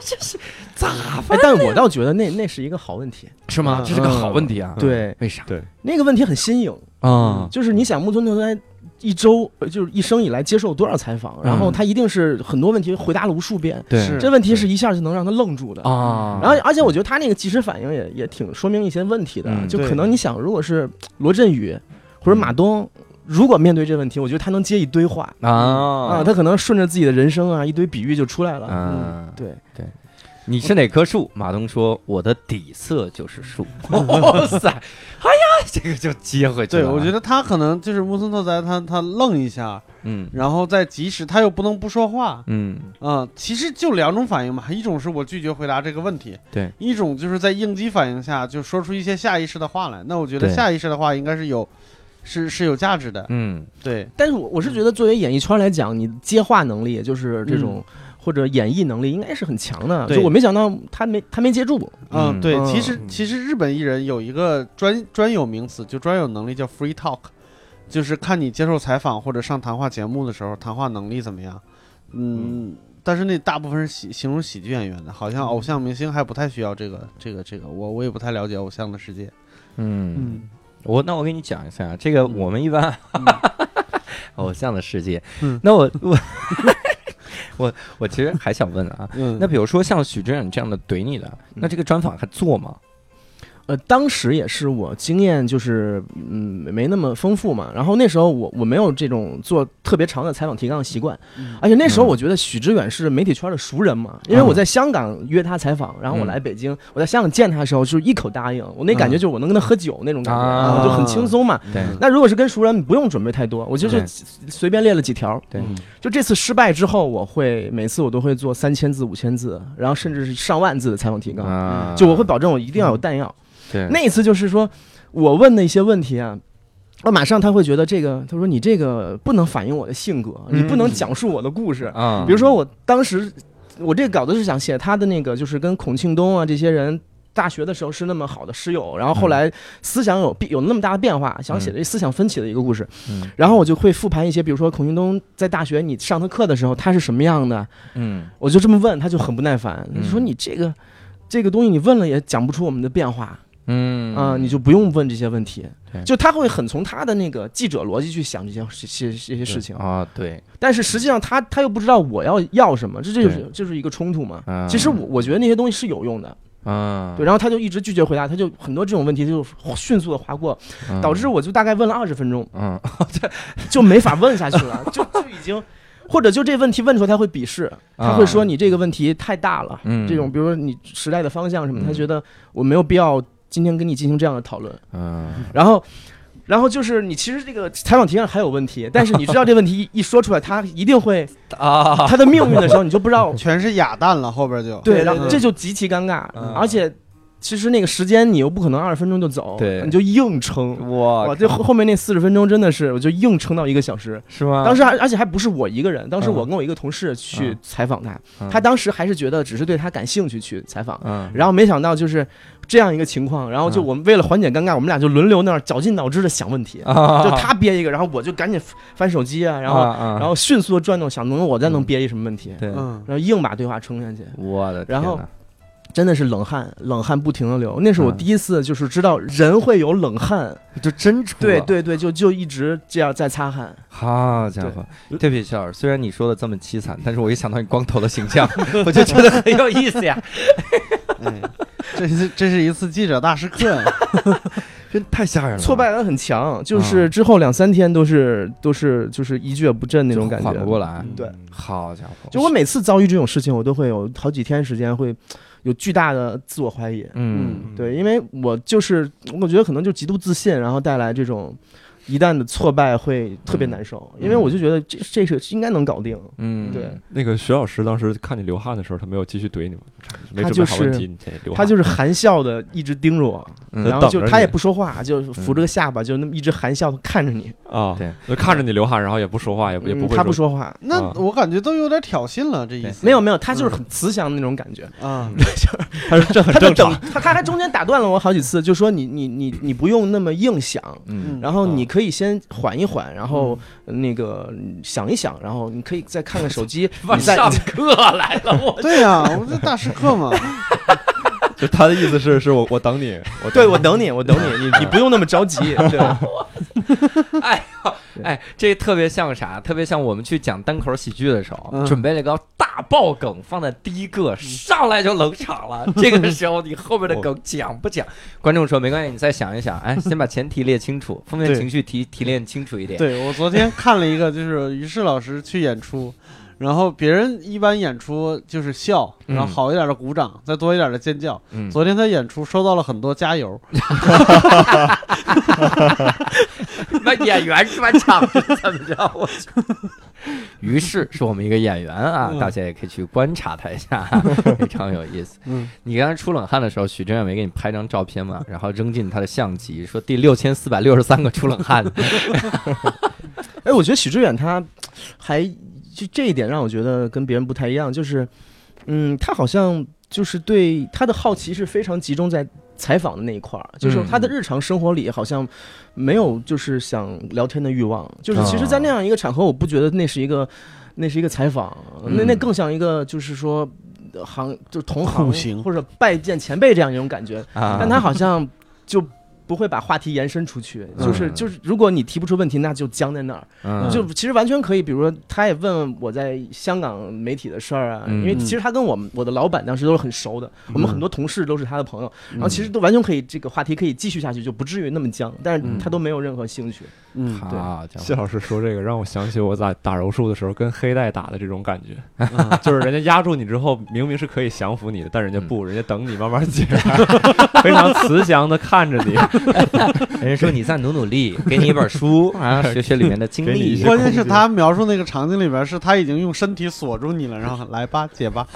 这是咋哎翻，但我倒觉得那那是一个好问题。是吗？这是个好问题啊。对，为啥？对，那个问题很新颖，啊，就是你想木村拓哉一周呃就是一生以来接受多少采访，然后他一定是很多问题回答了无数遍，对。是。这问题是一下就能让他愣住的。啊，然后，而且我觉得他那个即时反应也也挺说明一些问题的，嗯就可能你想，如果是罗振宇或者马东，如果面对这问题，我觉得他能接一堆话。啊，啊他可能顺着自己的人生啊，一堆比喻就出来了。嗯，对。对，你是哪棵树？马东说：“我的底色就是树。”哇塞，哎呀，这个就接回去对，了。我觉得他可能就是木村拓哉，他他愣一下，嗯然后再及时，他又不能不说话，嗯啊、其实就两种反应嘛，一种是我拒绝回答这个问题，对，一种就是在应激反应下就说出一些下意识的话来。那我觉得下意识的话应该是有，是是有价值的。嗯对，但是我我是觉得，作为演艺圈来讲，你接话能力就是这种。或者演绎能力应该是很强的，对。就我没想到他没他没接住，嗯，嗯对，嗯。其实其实日本艺人有一个专专有名词，就专有能力叫 free talk，就是看你接受采访或者上谈话节目的时候，谈话能力怎么样。嗯，但是那大部分是喜形容喜剧演员的，好像偶像明星还不太需要这个这个这个，我我也不太了解偶像的世界。嗯，我那我给你讲一下，这个我们一般嗯。偶像的世界嗯。那我我 我我其实还想问啊，嗯，那比如说像许知远这样的怼你的，那这个专访还做吗？呃，当时也是我经验就是嗯没那么丰富嘛，然后那时候我我没有这种做特别长的采访提纲的习惯，嗯。而且那时候嗯。我觉得许知远是媒体圈的熟人嘛，因为我在香港约他采访，然后我来北京，我在香港见他的时候就是一口答应，我那感觉就是我能跟他喝酒那种感觉，就很轻松嘛。对。那如果是跟熟人，你不用准备太多，我就是随便列了几条。对。嗯就这次失败之后，我会每次我都会做三千字、五千字，然后甚至是上万字的采访提纲，啊，就我会保证我一定要有弹药。对。那一次就是说，我问的一些问题啊，我马上他会觉得这个，他说你这个不能反映我的性格，你不能讲述我的故事。啊，比如说我当时我这个稿子是想写他的那个，就是跟孔庆东啊这些人大学的时候是那么好的室友，然后后来思想有变有那么大的变化，想写这思想分歧的一个故事。嗯。然后我就会复盘一些，比如说孔庆东在大学你上他课的时候他是什么样的，嗯。我就这么问，他就很不耐烦，嗯。你说你这个这个东西你问了也讲不出我们的变化。嗯。啊、你就不用问这些问题对，就他会很从他的那个记者逻辑去想这些这些这些事情，啊，对，但是实际上他他又不知道我要要什么，这就是对就是一个冲突嘛。嗯。其实我我觉得那些东西是有用的，嗯，对，然后他就一直拒绝回答，他就很多这种问题就迅速的划过，嗯。导致我就大概问了二十分钟嗯。就没法问下去了，就就已经。或者就这问题问出来，他会鄙视，他会说你这个问题太大了。这种比如说你时代的方向什么，嗯。他觉得我没有必要今天跟你进行这样的讨论。嗯。然后，然后就是你其实这个采访题上还有问题，但是你知道这问题一一说出来，他一定会啊，他的命运的时候，你就不知道。全是哑弹了，后边就。对，然后这就极其尴尬嗯，而且其实那个时间你又不可能二十分钟就走，对。你就硬撑。哇哇，这后后面那四十分钟真的是，我就硬撑到一个小时。是吗？当时还而且还不是我一个人，当时嗯。我跟我一个同事去嗯采访他，嗯。他当时还是觉得只是对他感兴趣去采访，嗯，然后没想到就是这样一个情况，然后就嗯我们为了缓解尴尬，我们俩就轮流那儿绞尽脑汁的想问题，啊，就他憋一个，然后我就赶紧翻手机啊，然后啊然后迅速的转动，想能我再能嗯。憋一什么问题，对，嗯，然后硬把对话撑下去。我的天然后哪真的是冷汗，冷汗不停的流。那是我嗯。第一次就是知道人会有冷汗，就真出，对对对，就就一直这样在擦汗。好家伙，对。不起，笑儿，虽然你说的这么凄惨，但是我一想到你光头的形象，我就觉得很有意思呀，哎，这是这是一次记者大师课。呀，真太吓人了，挫败感很强，就是之后两三天都是都是就是一蹶不振那种感觉。缓。不过来，对，好家伙，就我每次遭遇这种事情，我都会有好几天时间会有巨大的自我怀疑。嗯对，因为我就是我觉得可能就极度自信，然后带来这种一旦的挫败会特别难受，因为我就觉得这这是应该能搞定。嗯，对，那个徐老师当时看你流汗的时候，他没有继续怼你吗？没准他就是。他就是含笑的一直盯着我，嗯然后就他也不说话，就扶着个下巴，就那么一直含笑地看着你，啊，对，就看着你流汗，然后也不说话，也不也不他不说话。那啊我感觉都有点挑衅了，这意思没有没有，他就是很慈祥的那种感觉。啊，他是这很他就正常等。他他还中间打断了我好几次，就说你你你你不用那么硬想，嗯然后你可以先缓一缓，然后那个想一想，然后你可以再看看手机，你再上课来了，我对呀，我这大师课嘛，就他的意思是，是我我等你，我对我等你，我等你，你你不用那么着急。对，哎呦，哎，这特别像啥？特别像我们去讲单口喜剧的时候，嗯准备了个大爆梗放在第一个，上来就冷场了。这个时候你后面的梗讲不讲？观众说没关系，你再想一想，哎，先把前提列清楚，负面情绪提提炼清楚一点。对我昨天看了一个，就是于适老师去演出，然后别人一般演出就是笑，嗯然后好一点的鼓掌，再多一点的尖叫。嗯，昨天他演出收到了很多加油，那演员专场是怎么着？我去。于是是我们一个演员啊，嗯大家也可以去观察他一下，非常有意思。嗯，你刚才出冷汗的时候，许志远没给你拍张照片吗？然后扔进他的相机，说第六千四百六十三个出冷汗的。哎，我觉得许志远他还就这一点让我觉得跟别人不太一样，就是，嗯，他好像就是对他的好奇是非常集中在采访的那一块儿，就是嗯他的日常生活里好像没有就是想聊天的欲望，就是其实，在那样一个场合，我不觉得那是一个那是一个采访，那那嗯。更像一个就是说。呃行就同行。或者拜见前辈这样一种感觉，啊。但他好像就不会把话题延伸出去，就是嗯。就是，如果你提不出问题，那就僵在那儿。嗯。就其实完全可以，比如说，他也问我在香港媒体的事儿啊，嗯。因为其实他跟我们我的老板当时都是很熟的，我们很多同事都是他的朋友，然后其实都完全可以这个话题可以继续下去，就不至于那么僵，但是他都没有任何兴趣。嗯，好家谢，老师说这个让我想起我在打柔术的时候跟黑带打的这种感觉，嗯。就是人家压住你之后，明明是可以降服你的，但人家不，嗯。人家等你慢慢解，非常慈祥的看着你。人家说你再努努力，给你一本书啊，学学里面的经历。关键是他描述那个场景里边，是他已经用身体锁住你了，然后来吧，解吧。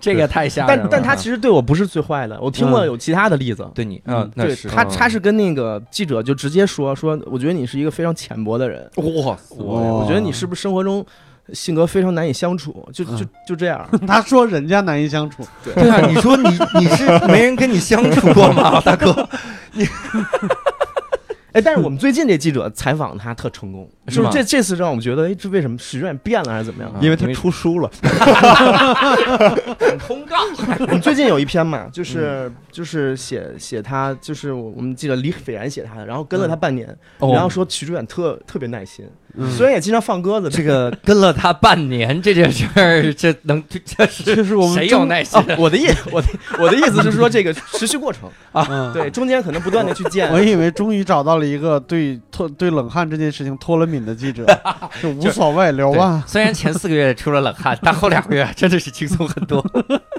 这个太吓人了啊。但但他其实对我不是最坏的，我听过嗯有其他的例子。对你，嗯，那对是他，他是跟那个记者就直接说说，我觉得你是一个非常浅薄的人，哇，我我觉得你是不是生活中性格非常难以相处，就就嗯。就这样。他说人家难以相处，对。啊，你说你你是 没人跟你相处过吗，大哥？你哎，但是我们最近这记者采访他特成功，是是这这次让我们觉得，哎，这为什么徐志远变了还是怎么样？因为他出书了，通告，我们最近有一篇嘛，就是就是写写他，就是我我们记得李斐然写他的，然后跟了他半年，哦。然后说徐志远特特别耐心，嗯虽然也经常放鸽子，这个跟了他半年这件事儿，这能这是这是我们谁有耐心哦，我的意我的我的意思是说这个持续过程，啊，对，中间可能不断的去见。我，以为终于找到了一个对脱对冷汗这件事情脱了敏的记者，就无所谓聊对吧。虽然前四个月出了冷汗，但后两个月真的是轻松很多，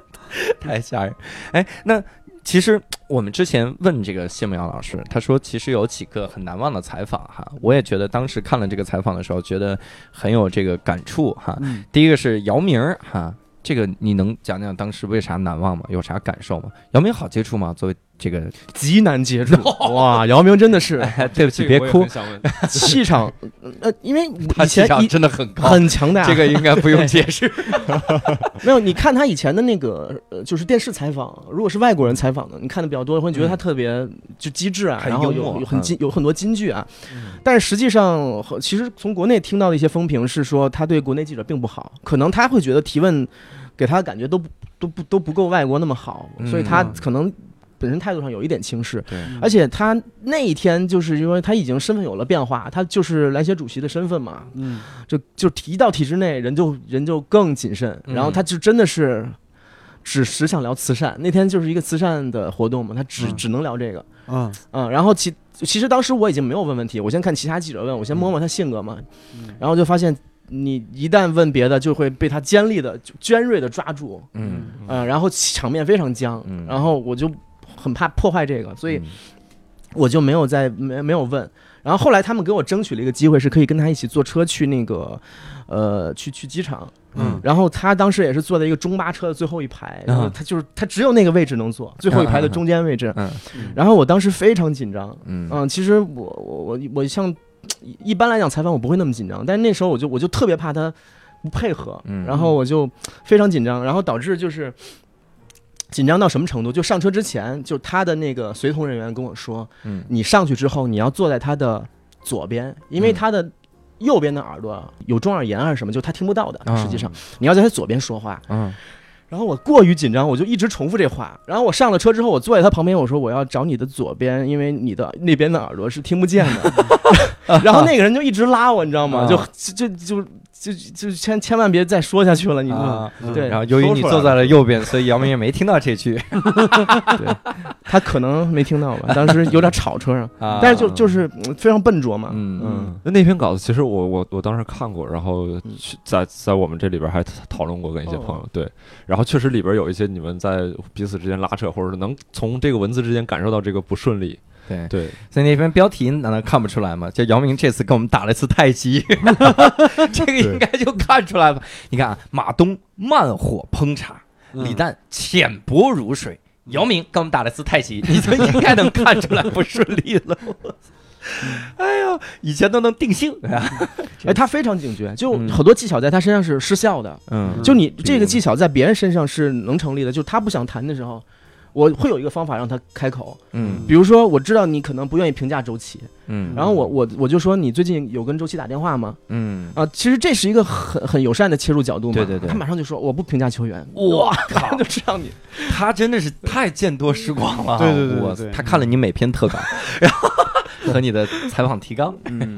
太吓人。哎，那其实我们之前问这个谢梦瑶老师，他说其实有几个很难忘的采访哈，我也觉得当时看了这个采访的时候，觉得很有这个感触哈。嗯，第一个是姚明儿哈，这个你能讲讲当时为啥难忘吗？有啥感受吗？姚明好接触吗？作为这个，极难接触，哇，姚明真的是。哎，对不起，别哭，气场，呃，因为他以前一气场真的很高，很强大，这个应该不用解释。没有，你看他以前的那个呃，就是电视采访，如果是外国人采访的，你看的比较多，会觉得他特别就机智啊，很然后有有很嗯。金有很多金句啊。但是实际上，和其实从国内听到的一些风评是说，他对国内记者并不好，可能他会觉得提问给他的感觉都不都不都不够外国那么好，所以他嗯可能本身态度上有一点轻视。对，而且他那一天就是因为他已经身份有了变化，他就是篮协主席的身份嘛，嗯，就就提到体制内，人就人就更谨慎，嗯。然后他就真的是只只想聊慈善。那天就是一个慈善的活动嘛，他只、嗯。只能聊这个，嗯，嗯，然后其其实当时我已经没有问问题，我先看其他记者问，我先摸摸他性格嘛，嗯。然后就发现你一旦问别的，就会被他尖利的、就尖锐的抓住，嗯，嗯、然后场面非常僵，嗯。然后我就很怕破坏这个，所以嗯我就没有再没没有问。然后后来他们给我争取了一个机会，是可以跟他一起坐车去那个，呃，去去机场。嗯然后他当时也是坐在一个中巴车的最后一排，然后啊他就是他只有那个位置能坐，最后一排的中间位置。嗯然后我当时非常紧张，嗯嗯，其实我我我我像一般来讲采访我不会那么紧张，但是那时候我就我就特别怕他不配合，嗯然后我就非常紧张，然后导致就是紧张到什么程度？就上车之前，就他的那个随同人员跟我说，嗯你上去之后你要坐在他的左边，因为嗯他的右边的耳朵有中耳炎还是什么，就他听不到的。啊实际上你要在他左边说话。嗯然后我过于紧张，我就一直重复这话。然后我上了车之后，我坐在他旁边，我说我要找你的左边，因为你的那边的耳朵是听不见的。然后那个人就一直拉我，你知道吗？啊就就就就就千千万别再说下去了，你知道吗？啊。对然后由于你坐在了右边，所以姚明也没听到这句 对他可能没听到吧，当时有点吵车上，啊。但是就就是嗯非常笨拙嘛。嗯嗯那那篇稿子其实我我我当时看过，然后去在在我们这里边还讨论过跟一些朋友，对，然后确实里边有一些你们在彼此之间拉扯，或者是能从这个文字之间感受到这个不顺利，对，对，所以那篇标题难道看不出来吗？就姚明这次跟我们打了一次太极，这个应该就看出来了？你看啊，马东慢火烹茶，李诞浅薄如水，姚明跟我们打了一次太极，你就应该能看出来不顺利了。哎呦，以前都能定性，哎，他非常警觉，就嗯。很多技巧在他身上是失效的。嗯。就你这个技巧在别人身上是能成立的，就他不想谈的时候，我会有一个方法让他开口。嗯。比如说，我知道你可能不愿意评价周琦，嗯。然后我我我就说你最近有跟周琦打电话吗？嗯，啊，其实这是一个很很友善的切入角度嘛。对对对。他马上就说我不评价球员。哇靠，就知道你。他真的是太见多识广了，对对对对我对他看了你每篇特稿，然后和你的采访提纲，嗯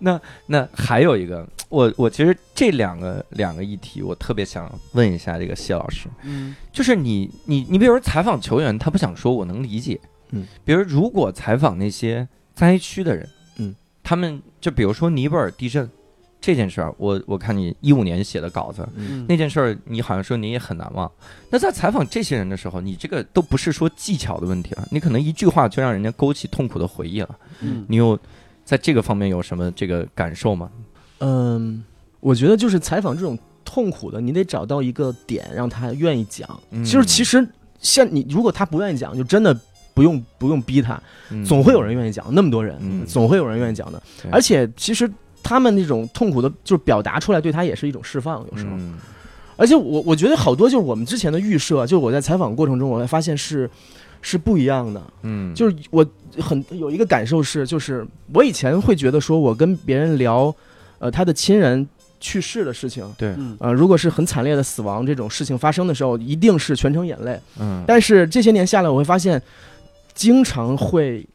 那那还有一个，我我其实这两个两个议题，我特别想问一下这个谢老师，嗯就是你你你比如说采访球员，他不想说，我能理解，嗯，比如如果采访那些灾区的人，嗯，他们就比如说尼泊尔地震这件事儿，我我看你一五年写的稿子，嗯那件事儿，你好像说你也很难忘。那在采访这些人的时候，你这个都不是说技巧的问题了，你可能一句话就让人家勾起痛苦的回忆了。嗯你有在这个方面有什么这个感受吗？嗯，我觉得就是采访这种痛苦的，你得找到一个点让他愿意讲。嗯就是其实像你如果他不愿意讲，就真的不用不用逼他，嗯总会有人愿意讲，那么多人，嗯总会有人愿意讲的。而且其实他们那种痛苦的，就是表达出来，对他也是一种释放，有时候。嗯而且我我觉得好多就是我们之前的预设，就是我在采访过程中，我会发现是是不一样的。嗯，就是我很有一个感受是，就是我以前会觉得说，我跟别人聊，呃，他的亲人去世的事情，对，嗯。呃，如果是很惨烈的死亡这种事情发生的时候，一定是全程眼泪。嗯，但是这些年下来，我会发现，经常会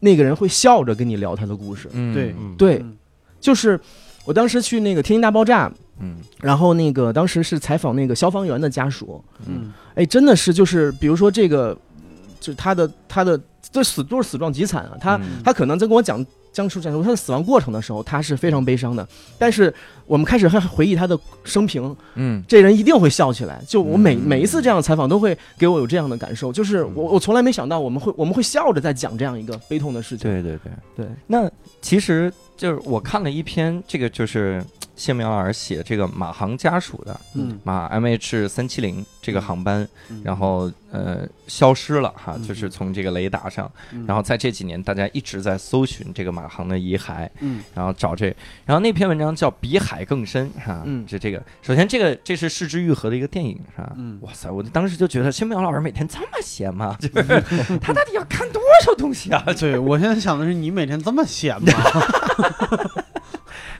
那个人会笑着跟你聊他的故事。嗯。对嗯。对，嗯就是我当时去那个天津大爆炸，嗯。然后那个当时是采访那个消防员的家属，嗯。哎，真的是就是比如说这个，就是他的他的这死都是死状极惨啊，他、嗯他可能在跟我讲僵尸战他的死亡过程的时候，他是非常悲伤的。但是我们开始还回忆他的生平，嗯这人一定会笑起来。就我每、嗯每一次这样的采访，都会给我有这样的感受，就是我我从来没想到我们会我们会笑着在讲这样一个悲痛的事情。对对对。对，那其实就是我看了一篇，这个就是谢苗老师写这个马航家属的嗯。马 MH 三七零这个航班，嗯。然后呃消失了哈，嗯。就是从这个雷达上，嗯。然后在这几年大家一直在搜寻这个马航的遗骸，嗯。然后找这，然后那篇文章叫《比海更深》哈，嗯。这这个首先这个这是失之愈合的一个电影是吧？嗯。哇塞，我当时就觉得谢苗老师每天这么闲吗？就 是他到底要看多少东西啊？对我现在想的是，你每天这么闲吗？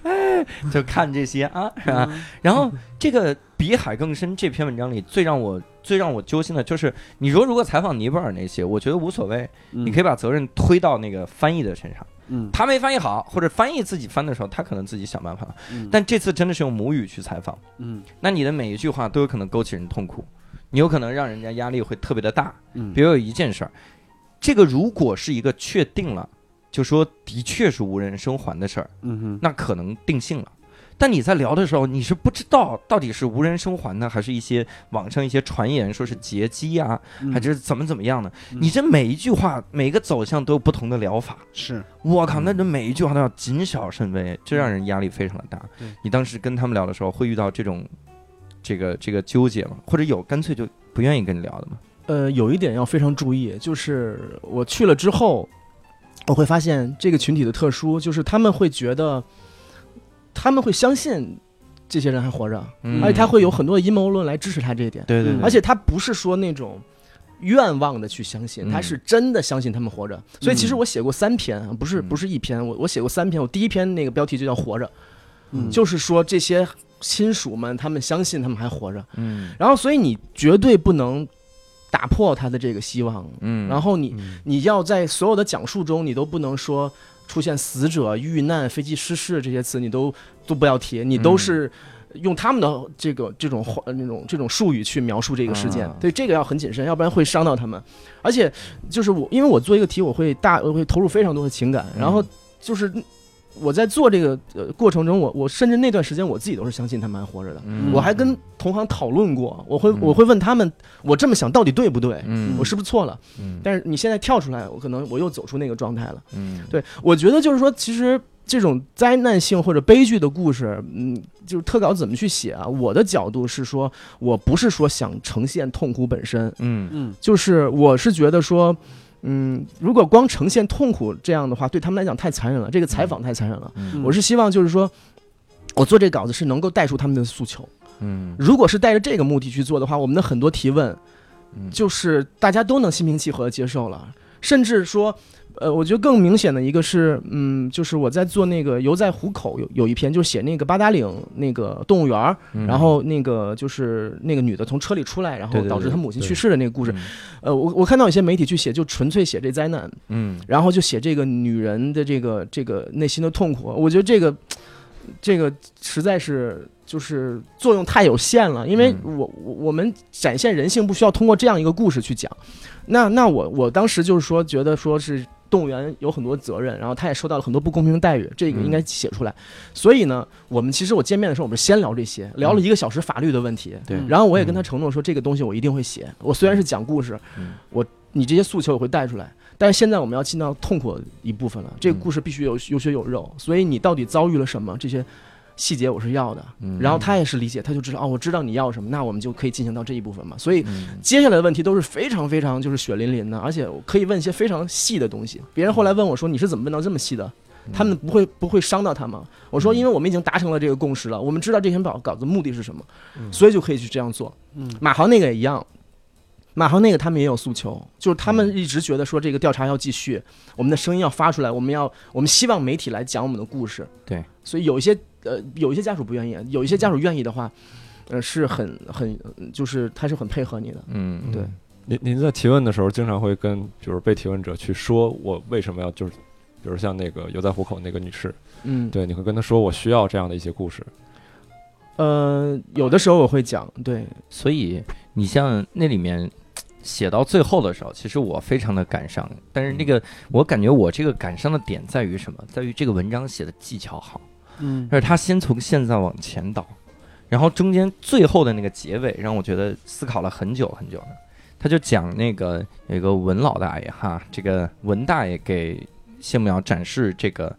就看这些啊，是吧？嗯然后这个比海更深这篇文章里最让我最让我揪心的就是，你说如果采访尼泊尔那些，我觉得无所谓，你可以把责任推到那个翻译的身上，嗯，他没翻译好，或者翻译自己翻的时候，他可能自己想办法。但这次真的是用母语去采访，嗯。那你的每一句话都有可能勾起人痛苦，你有可能让人家压力会特别的大。嗯，比如有一件事儿，这个如果是一个确定了，就说的确是无人生还的事儿，嗯哼那可能定性了。但你在聊的时候，你是不知道到底是无人生还呢，还是一些网上一些传言说是劫机啊，嗯还是怎么怎么样的？嗯你这每一句话，每一个走向都有不同的疗法。是我靠，那这每一句话都要谨小慎微，这让人压力非常的大对。你当时跟他们聊的时候，会遇到这种这个这个纠结吗？或者有干脆就不愿意跟你聊的吗？呃，有一点要非常注意，就是我去了之后，我会发现这个群体的特殊，就是他们会觉得，他们会相信这些人还活着，嗯而且他会有很多的阴谋论来支持他这一点，对对，而且他不是说那种。愿望的去相信，嗯他是真的相信他们活着。所以其实嗯我写过三篇，不是嗯不是一篇，我我写过三篇。我第一篇那个标题就叫“活着”，嗯就是说这些亲属们他们相信他们还活着。嗯然后，所以你绝对不能打破他的这个希望。嗯，然后你嗯你要在所有的讲述中，你都不能说出现死者、遇难、飞机失事这些词，你都都不要提，你都嗯是用他们的这个这种话那种这种术语去描述这个事件啊。对，这个要很谨慎，要不然会伤到他们。而且就是我，因为我做一个题，我会大我会投入非常多的情感，嗯然后就是。我在做这个呃过程中，我我甚至那段时间我自己都是相信他们还活着的。嗯我还跟同行讨论过，我会嗯我会问他们，我这么想到底对不对？嗯我是不是错了？嗯但是你现在跳出来，我可能我又走出那个状态了。嗯对我觉得就是说，其实这种灾难性或者悲剧的故事，嗯，就是特稿怎么去写啊？我的角度是说，我不是说想呈现痛苦本身，嗯嗯就是我是觉得说。嗯，如果光呈现痛苦这样的话，对他们来讲太残忍了。这个采访太残忍了。嗯我是希望就是说，我做这稿子是能够带出他们的诉求。嗯如果是带着这个目的去做的话，我们的很多提问嗯就是大家都能心平气和的接受了，甚至说，呃，我觉得更明显的一个是，嗯，就是我在做那个游在虎口有有一篇，就是写那个八达岭那个动物园儿，嗯然后那个就是那个女的从车里出来，然后导致她母亲去世的那个故事。嗯呃，我我看到有些媒体去写，就纯粹写这灾难，嗯然后就写这个女人的这个这个内心的痛苦。我觉得这个这个实在是就是作用太有限了，因为嗯我我我们展现人性不需要通过这样一个故事去讲。那那我我当时就是说觉得说是。动物园有很多责任，然后他也受到了很多不公平的待遇，这个应该写出来。所以呢，我们其实我见面的时候，我们先聊这些，聊了一个小时法律的问题。对嗯然后我也跟他承诺说，这个东西我一定会写。我虽然是讲故事，嗯我你这些诉求我会带出来，但是现在我们要进到痛苦的一部分了。这个故事必须有有血有肉，所以你到底遭遇了什么，这些细节我是要的。嗯然后他也是理解，他就知道哦，我知道你要什么，那我们就可以进行到这一部分嘛。所以嗯接下来的问题都是非常非常就是血淋淋的，而且我可以问一些非常细的东西。别人后来问我说你是怎么问到这么细的他们不会不会伤到他吗？我说，因为我们已经达成了这个共识了，我们知道这篇稿稿子目的是什么，嗯所以就可以去这样做。嗯马航那个也一样，马航那个他们也有诉求，就是他们一直觉得说这个调查要继续，我们的声音要发出来，我们要我们希望媒体来讲我们的故事。对，所以有一些呃有一些家属不愿意，有一些家属愿意的话，呃是很很就是他是很配合你的。嗯，对您您在提问的时候，经常会跟就是被提问者去说，我为什么要就是，比如像那个有在虎口那个女士，嗯，对，你会跟她说，我需要这样的一些故事。呃，有的时候我会讲，对，所以你像那里面写到最后的时候，其实我非常的感伤，但是那个我感觉我这个感伤的点在于什么？在于这个文章写的技巧好，嗯而他先从现在往前倒，然后中间最后的那个结尾让我觉得思考了很久很久呢。他就讲那个有一个文老大爷哈，这个文大爷给谢幕瑶展示这个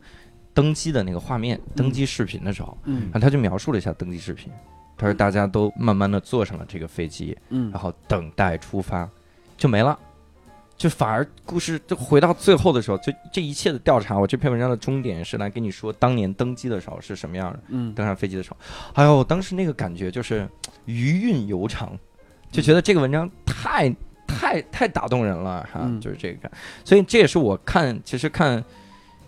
登机的那个画面，登机视频的时候，嗯然后他就描述了一下登机视频。他说大家都慢慢的坐上了这个飞机，嗯然后等待出发，就没了，就反而故事就回到最后的时候，就这一切的调查，我这篇文章的终点是来跟你说当年登机的时候是什么样的，嗯登上飞机的时候，哎呦，当时那个感觉就是余韵悠长，就觉得这个文章太太太打动人了哈，嗯就是这个，所以这也是我看其实看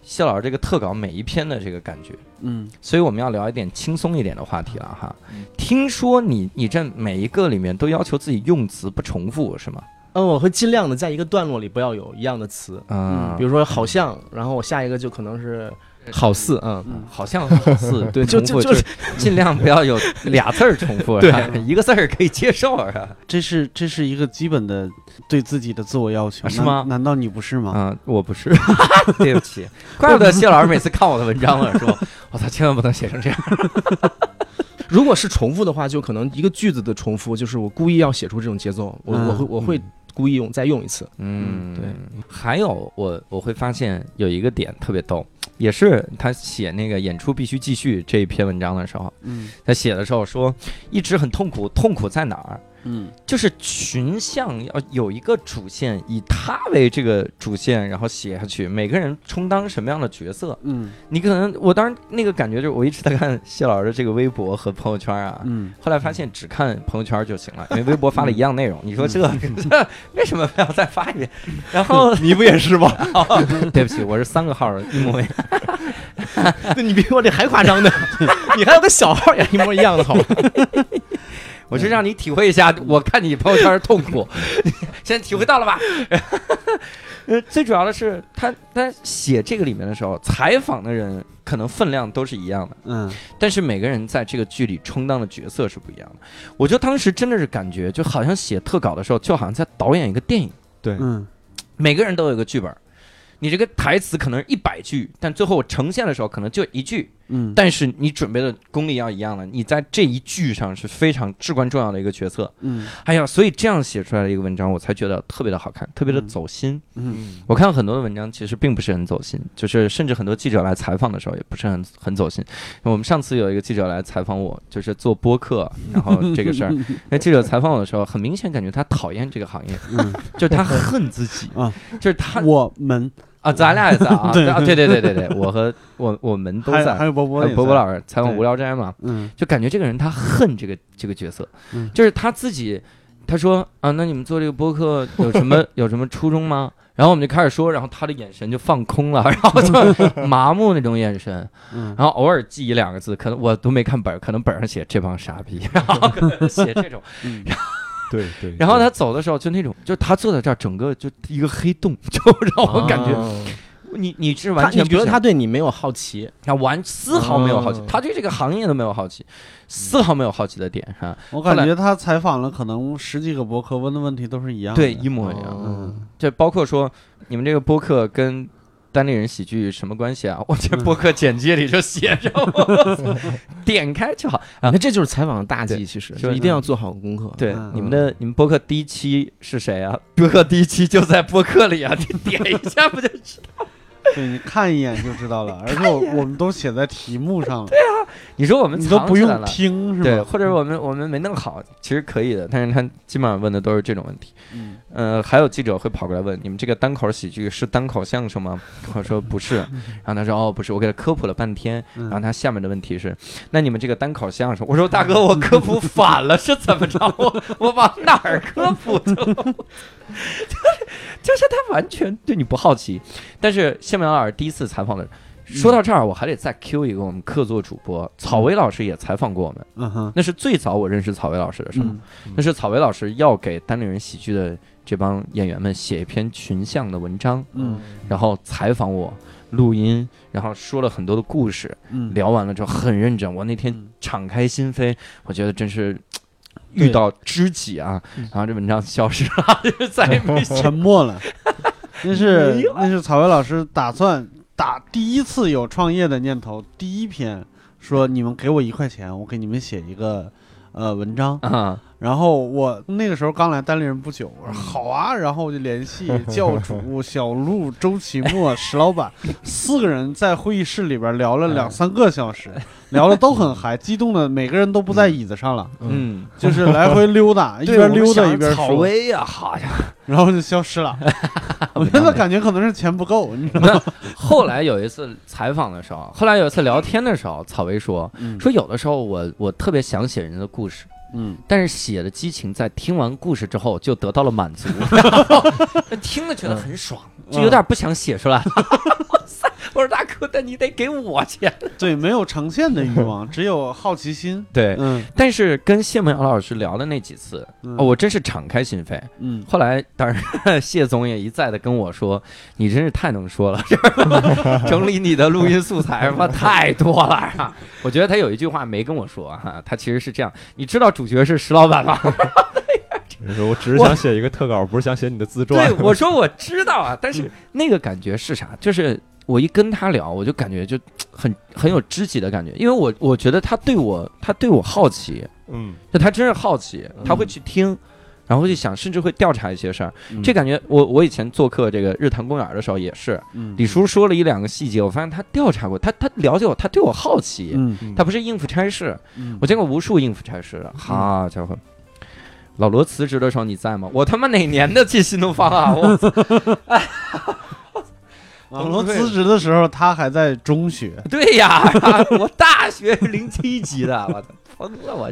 谢老师这个特稿每一篇的这个感觉。嗯所以我们要聊一点轻松一点的话题了哈嗯。听说你你这每一个里面都要求自己用词不重复是吗？嗯，我会尽量的在一个段落里不要有一样的词，嗯，比如说好像，然后我下一个就可能是好似，嗯，嗯。好像好似 对就重复就是尽量不要有俩字儿重复，对。一个字儿可以接受是吧？这是这是一个基本的对自己的自我要求，啊是吗？难道你不是吗？嗯，我不是，对不起，怪不得谢老师每次看我的文章了，说 我操，千万不能写成这样。如果是重复的话，就可能一个句子的重复，就是我故意要写出这种节奏，我嗯我会我会故意用再用一次，嗯，对。还有我我会发现有一个点特别逗，也是他写那个演出必须继续这一篇文章的时候，嗯他写的时候说一直很痛苦，痛苦在哪儿？嗯就是群像要有一个主线，以他为这个主线，然后写下去，每个人充当什么样的角色？嗯你可能我当时那个感觉就是，我一直在看谢老师的这个微博和朋友圈啊，嗯后来发现只看朋友圈就行了，因为微博发了一样内容。你说这 这为什么非要再发一遍？然后你不也是吗？对不起，我是三个号一模一样。对你比我这还夸张呢，你还有个小号也一模一样的好吗？我是让你体会一下，我看你朋友圈的痛苦，现在体会到了吧？呃，最主要的是他他写这个里面的时候，采访的人可能分量都是一样的，嗯但是每个人在这个剧里充当的角色是不一样的。我就当时真的是感觉，就好像写特稿的时候，就好像在导演一个电影，对，嗯每个人都有一个剧本。你这个台词可能是一百句，但最后我呈现的时候可能就一句，嗯，但是你准备的功力要一样了，你在这一句上是非常至关重要的一个决策。嗯。哎呀，所以这样写出来的一个文章，我才觉得特别的好看，特别的嗯。走心。嗯。我看很多的文章其实并不是很走心，就是甚至很多记者来采访的时候也不是很很走心。我们上次有一个记者来采访我，就是做播客，然后这个事儿，那记者采访我的时候，很明显感觉他讨厌这个行业，嗯。就是他恨自己 啊，就是他我们啊，咱俩也在啊，对啊对对对对对，我和我我们都在。还还。有波波波波老师采访无聊斋嘛，嗯。就感觉这个人他恨这个这个角色，嗯。就是他自己，他说啊，那你们做这个播客有什么 有什么初衷吗？然后我们就开始说，然后他的眼神就放空了，然后就 麻木那种眼神，嗯。然后偶尔记一两个字，可能我都没看本儿，可能本上写这帮傻逼，然后可能写这种，嗯对对。然后他走的时候就那种，就他坐在这儿，整个就一个黑洞，就让我感觉、哦 你你是完全你觉得他对你没有好奇？他完丝毫没有好奇哦，他对这个行业都没有好奇，丝毫没有好奇的点哈。我感觉他采访了可能十几个博客，问的问题都是一样的。对，一模一样。哦嗯这包括说你们这个博客跟单立人喜剧什么关系啊？我这播客简介里就写着，我 点开就好啊那。这就是采访的大忌，其实就一定要做好功课。对嗯，你们的你们播客第一期是谁啊？播客第一期就在播客里啊，你点一下不就知道？对，你看一眼就知道了，而且我我们都写在题目上了，对啊你说我们你都不用。听是对，吧？或者我们我们没弄好，其实可以的，但是他基本上问的都是这种问题。嗯呃，还有记者会跑过来问你们这个单口喜剧是单口相声吗？我说不是，然后他说哦不是，我给他科普了半天，嗯然后他下面的问题是，那你们这个单口相声，我说大哥我科普反了是怎么着？我我往哪儿科普去了？就是他完全对你不好奇，但是谢明老师第一次采访的。说到这儿，我还得再 Q 一个我们客座主播草薇老师也采访过我们，嗯哼，那是最早我认识草薇老师的时候，嗯那是草薇老师要给单立人喜剧的这帮演员们写一篇群像的文章，嗯然后采访我，录音，然后说了很多的故事，嗯，聊完了之后很认真。我那天嗯敞开心扉，我觉得真是。对遇到知己啊，嗯然后这文章消失了，就再也没。沉默了。那是那是草薇老师打算打第一次有创业的念头，第一篇说你们给我一块钱，我给你们写一个呃文章。啊，然后我那个时候刚来单立人不久，我嗯。说好啊，然后我就联系 教主、小鹿、周奇墨、石老板 四个人在会议室里边聊了两三个小时，聊的都很嗨，激动的每个人都不在椅子上了，嗯，就是来回溜达，一边溜达一边说，草薇呀，好呀，然后就消失了。我真的感觉可能是钱不够，你知道吗？后来有一次采访的时候，后来有一次聊天的时候，草薇说嗯。说有的时候我我特别想写人的故事，嗯，但是写的激情在听完故事之后就得到了满足，听了觉得很爽，嗯。就有点不想写出来。我说大哥，但你得给我钱。对，没有呈现的欲望，只有好奇心。对，嗯，但是跟谢梦瑶老师聊的那几次，嗯哦，我真是敞开心扉。嗯后来，当然 谢总也一再的跟我说：“你真是太能说了，整理你的录音素材吧，太多了啊！”我觉得他有一句话没跟我说哈、他其实是这样：你知道主角是石老板吗？你说我只是想写一个特稿，不是想写你的自传。对，我说我知道啊，但是那个感觉是啥？就是我一跟他聊，我就感觉就很很有知己的感觉，因为我我觉得他对我他对我好奇，嗯，就他真是好奇，他会去听。然后会去想，甚至会调查一些事儿。嗯这感觉，我我以前做客这个日坛公园的时候也是，嗯李叔说了一两个细节，我发现他调查过，他他了解我，他对我好奇，嗯他不是应付差事。嗯我见过无数应付差事的，好家伙！老罗辞职的时候你在吗？我他妈哪年的进新东方啊？我 网络辞职的时候，他还在中学。对呀，我大学零七级的，我操，疯了我！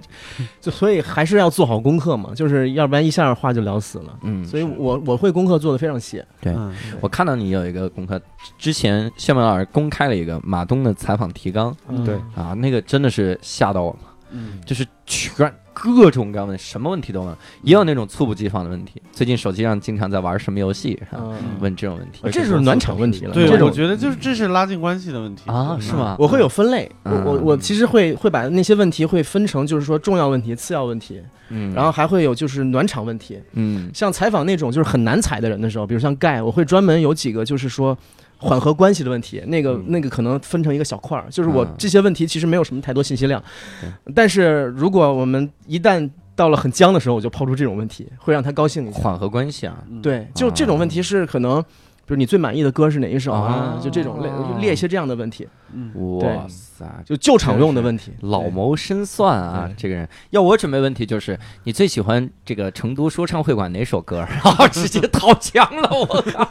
就。所以还是要做好功课嘛，就是要不然一下话就聊死了。嗯，所以我我会功课做的非常细。对。嗯。我看到你有一个功课，之前谢文老师公开了一个马东的采访提纲。嗯。对。啊，那个真的是吓到我了，嗯。就是全各种各样的什么问题都问，也有那种猝不及防的问题。最近手机上经常在玩什么游戏，啊嗯，问这种问题这是暖场问题了。对，我觉得就是这是拉近关系的问题啊，是？吗？我会有分类，我嗯我我其实会会把那些问题会分成，就是说重要问题、次要问题，嗯，然后还会有就是暖场问题。嗯像采访那种就是很难采的人的时候，比如像盖，我会专门有几个就是说缓和关系的问题，那个、嗯那个可能分成一个小块儿，就是我嗯这些问题其实没有什么太多信息量对，但是如果我们一旦到了很僵的时候，我就抛出这种问题，会让他高兴一下。缓和关系啊，嗯，对，就这种问题是可能。比如你最满意的歌是哪一首啊？哦就这种列列一些这样的问题，嗯，哇塞！就救场用的问题。老谋深算啊，这个人要我准备问题就是你最喜欢这个成都说唱会馆哪首歌？然后直接掏枪了，我靠！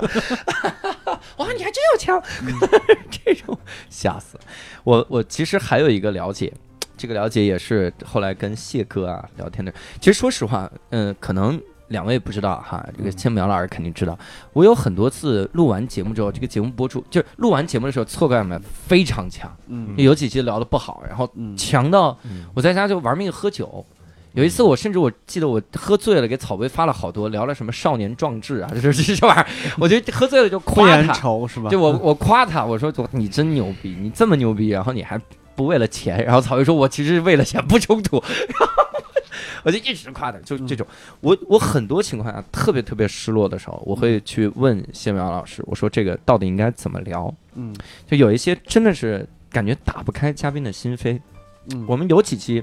哇，你还真有枪，这种吓死我！我其实还有一个了解，这个了解也是后来跟谢哥啊聊天的。其实说实话，嗯、可能。两位不知道哈，这个千苗老师肯定知道。我有很多次录完节目之后，这个节目播出，就是录完节目的时候错感们非常强，嗯。有几期聊的不好，然后嗯。强到嗯。我在家就玩命喝酒。有一次，我甚至我记得我喝醉了，给草薇发了好多，聊了什么少年壮志啊，就是这这玩意儿，我觉得喝醉了就夸他，愁是吧？就我我夸他，我说你真牛逼，你这么牛逼，然后你还不为了钱，然后草薇说我其实是为了钱不冲突，我就一直夸他，就这种，我我很多情况下特别特别失落的时候，我会去问谢苗老师，我说这个到底应该怎么聊？嗯。就有一些真的是感觉打不开嘉宾的心扉。嗯，我们有几期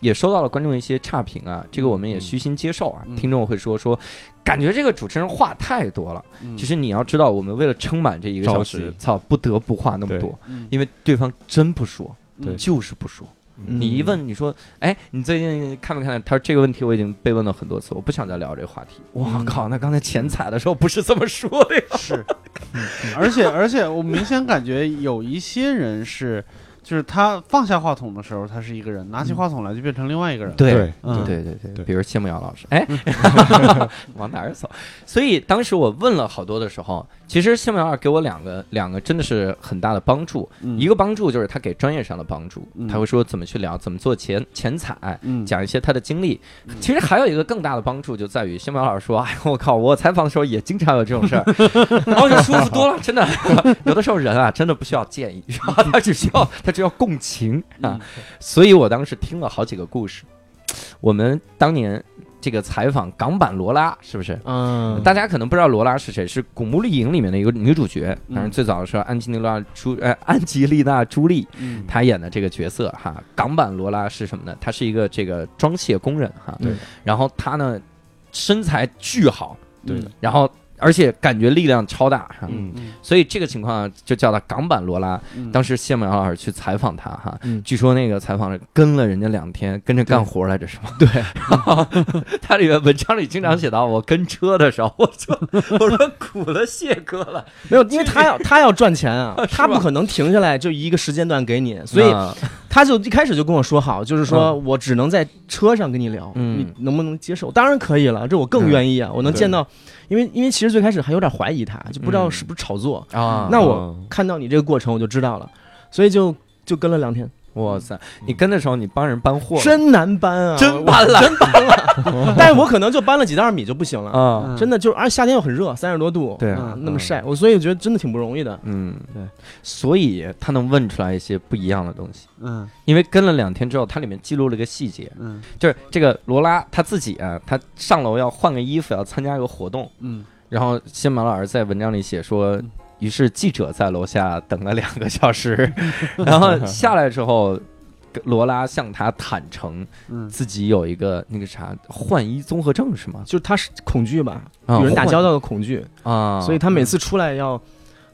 也收到了观众一些差评啊，这个我们也嗯。虚心接受啊。嗯。听众会说说，感觉这个主持人话太多了。嗯。其实你要知道，我们为了撑满这一个小时，操，不得不话那么多，嗯。因为对方真不说，对。就是不说。嗯你一问，你说，哎，你最近看没看？他说这个问题我已经被问了很多次，我不想再聊这个话题。我嗯靠，那刚才前彩的时候不是这么说的呀？是，而且而且我明显感觉有一些人是，就是他放下话筒的时候他是一个人，拿起话筒来就变成另外一个人。对对嗯对对对，对比如谢梦瑶老师，哎，往哪儿走？所以当时我问了好多的时候，其实谢梦瑶给我两个两个真的是很大的帮助。嗯一个帮助就是他给专业上的帮助，嗯他会说怎么去聊，怎么做前前采，嗯讲一些他的经历。其实还有一个更大的帮助就在于谢梦瑶老师说：“哎，我靠，我采访的时候也经常有这种事儿，然后就舒服多了，真的。有的时候人啊，真的不需要建议，他只需要他只要共情啊。所以我当时听了好几个故事。我们当年这个采访港版罗拉，是不是？嗯，大家可能不知道罗拉是谁，是《古墓丽影》里面的一个女主角。嗯当然，最早的时候，安吉丽娜朱呃安吉丽娜朱莉嗯她演的这个角色哈。港版罗拉是什么呢？她是一个这个装卸工人哈。对。然后她呢，身材巨好，对然后而且感觉力量超大哈。嗯嗯。所以这个情况就叫他港版罗拉。嗯。当时谢梦瑶老师去采访他哈，嗯。据说那个采访跟了人家两天，跟着干活来着是吗？对，他里面文章里经常写到，我跟车的时候，我说 我说苦了谢哥了，没有，因为他要 他要赚钱啊，他不可能停下来就一个时间段给你，所以啊他就一开始就跟我说好，就是说我只能在车上跟你聊，嗯。你能不能接受？当然可以了，这我更愿意啊，我能见到，因为因为其实最开始还有点怀疑他，就不知道嗯是不是炒作。啊，那我嗯看到你这个过程，我就知道了，所以就就跟了两天，哇塞，你跟的时候你帮人搬货真难搬啊，真搬了。真搬了，但是我可能就搬了几袋米就不行了。啊，真的就是，而且夏天又很热，三十多度，对。啊那么晒，我所以我觉得真的挺不容易的。嗯，对，所以他能问出来一些不一样的东西。嗯。因为跟了两天之后，它里面记录了一个细节，嗯。就是这个罗拉他自己啊，他上楼要换个衣服，要参加一个活动，嗯。然后新马老师在文章里写说嗯，于是记者在楼下等了两个小时，然后下来之后，罗拉向他坦诚嗯。自己有一个那个啥换衣综合症是吗？就是他是恐惧吧，啊与人打交道的恐惧，啊，所以他每次出来要，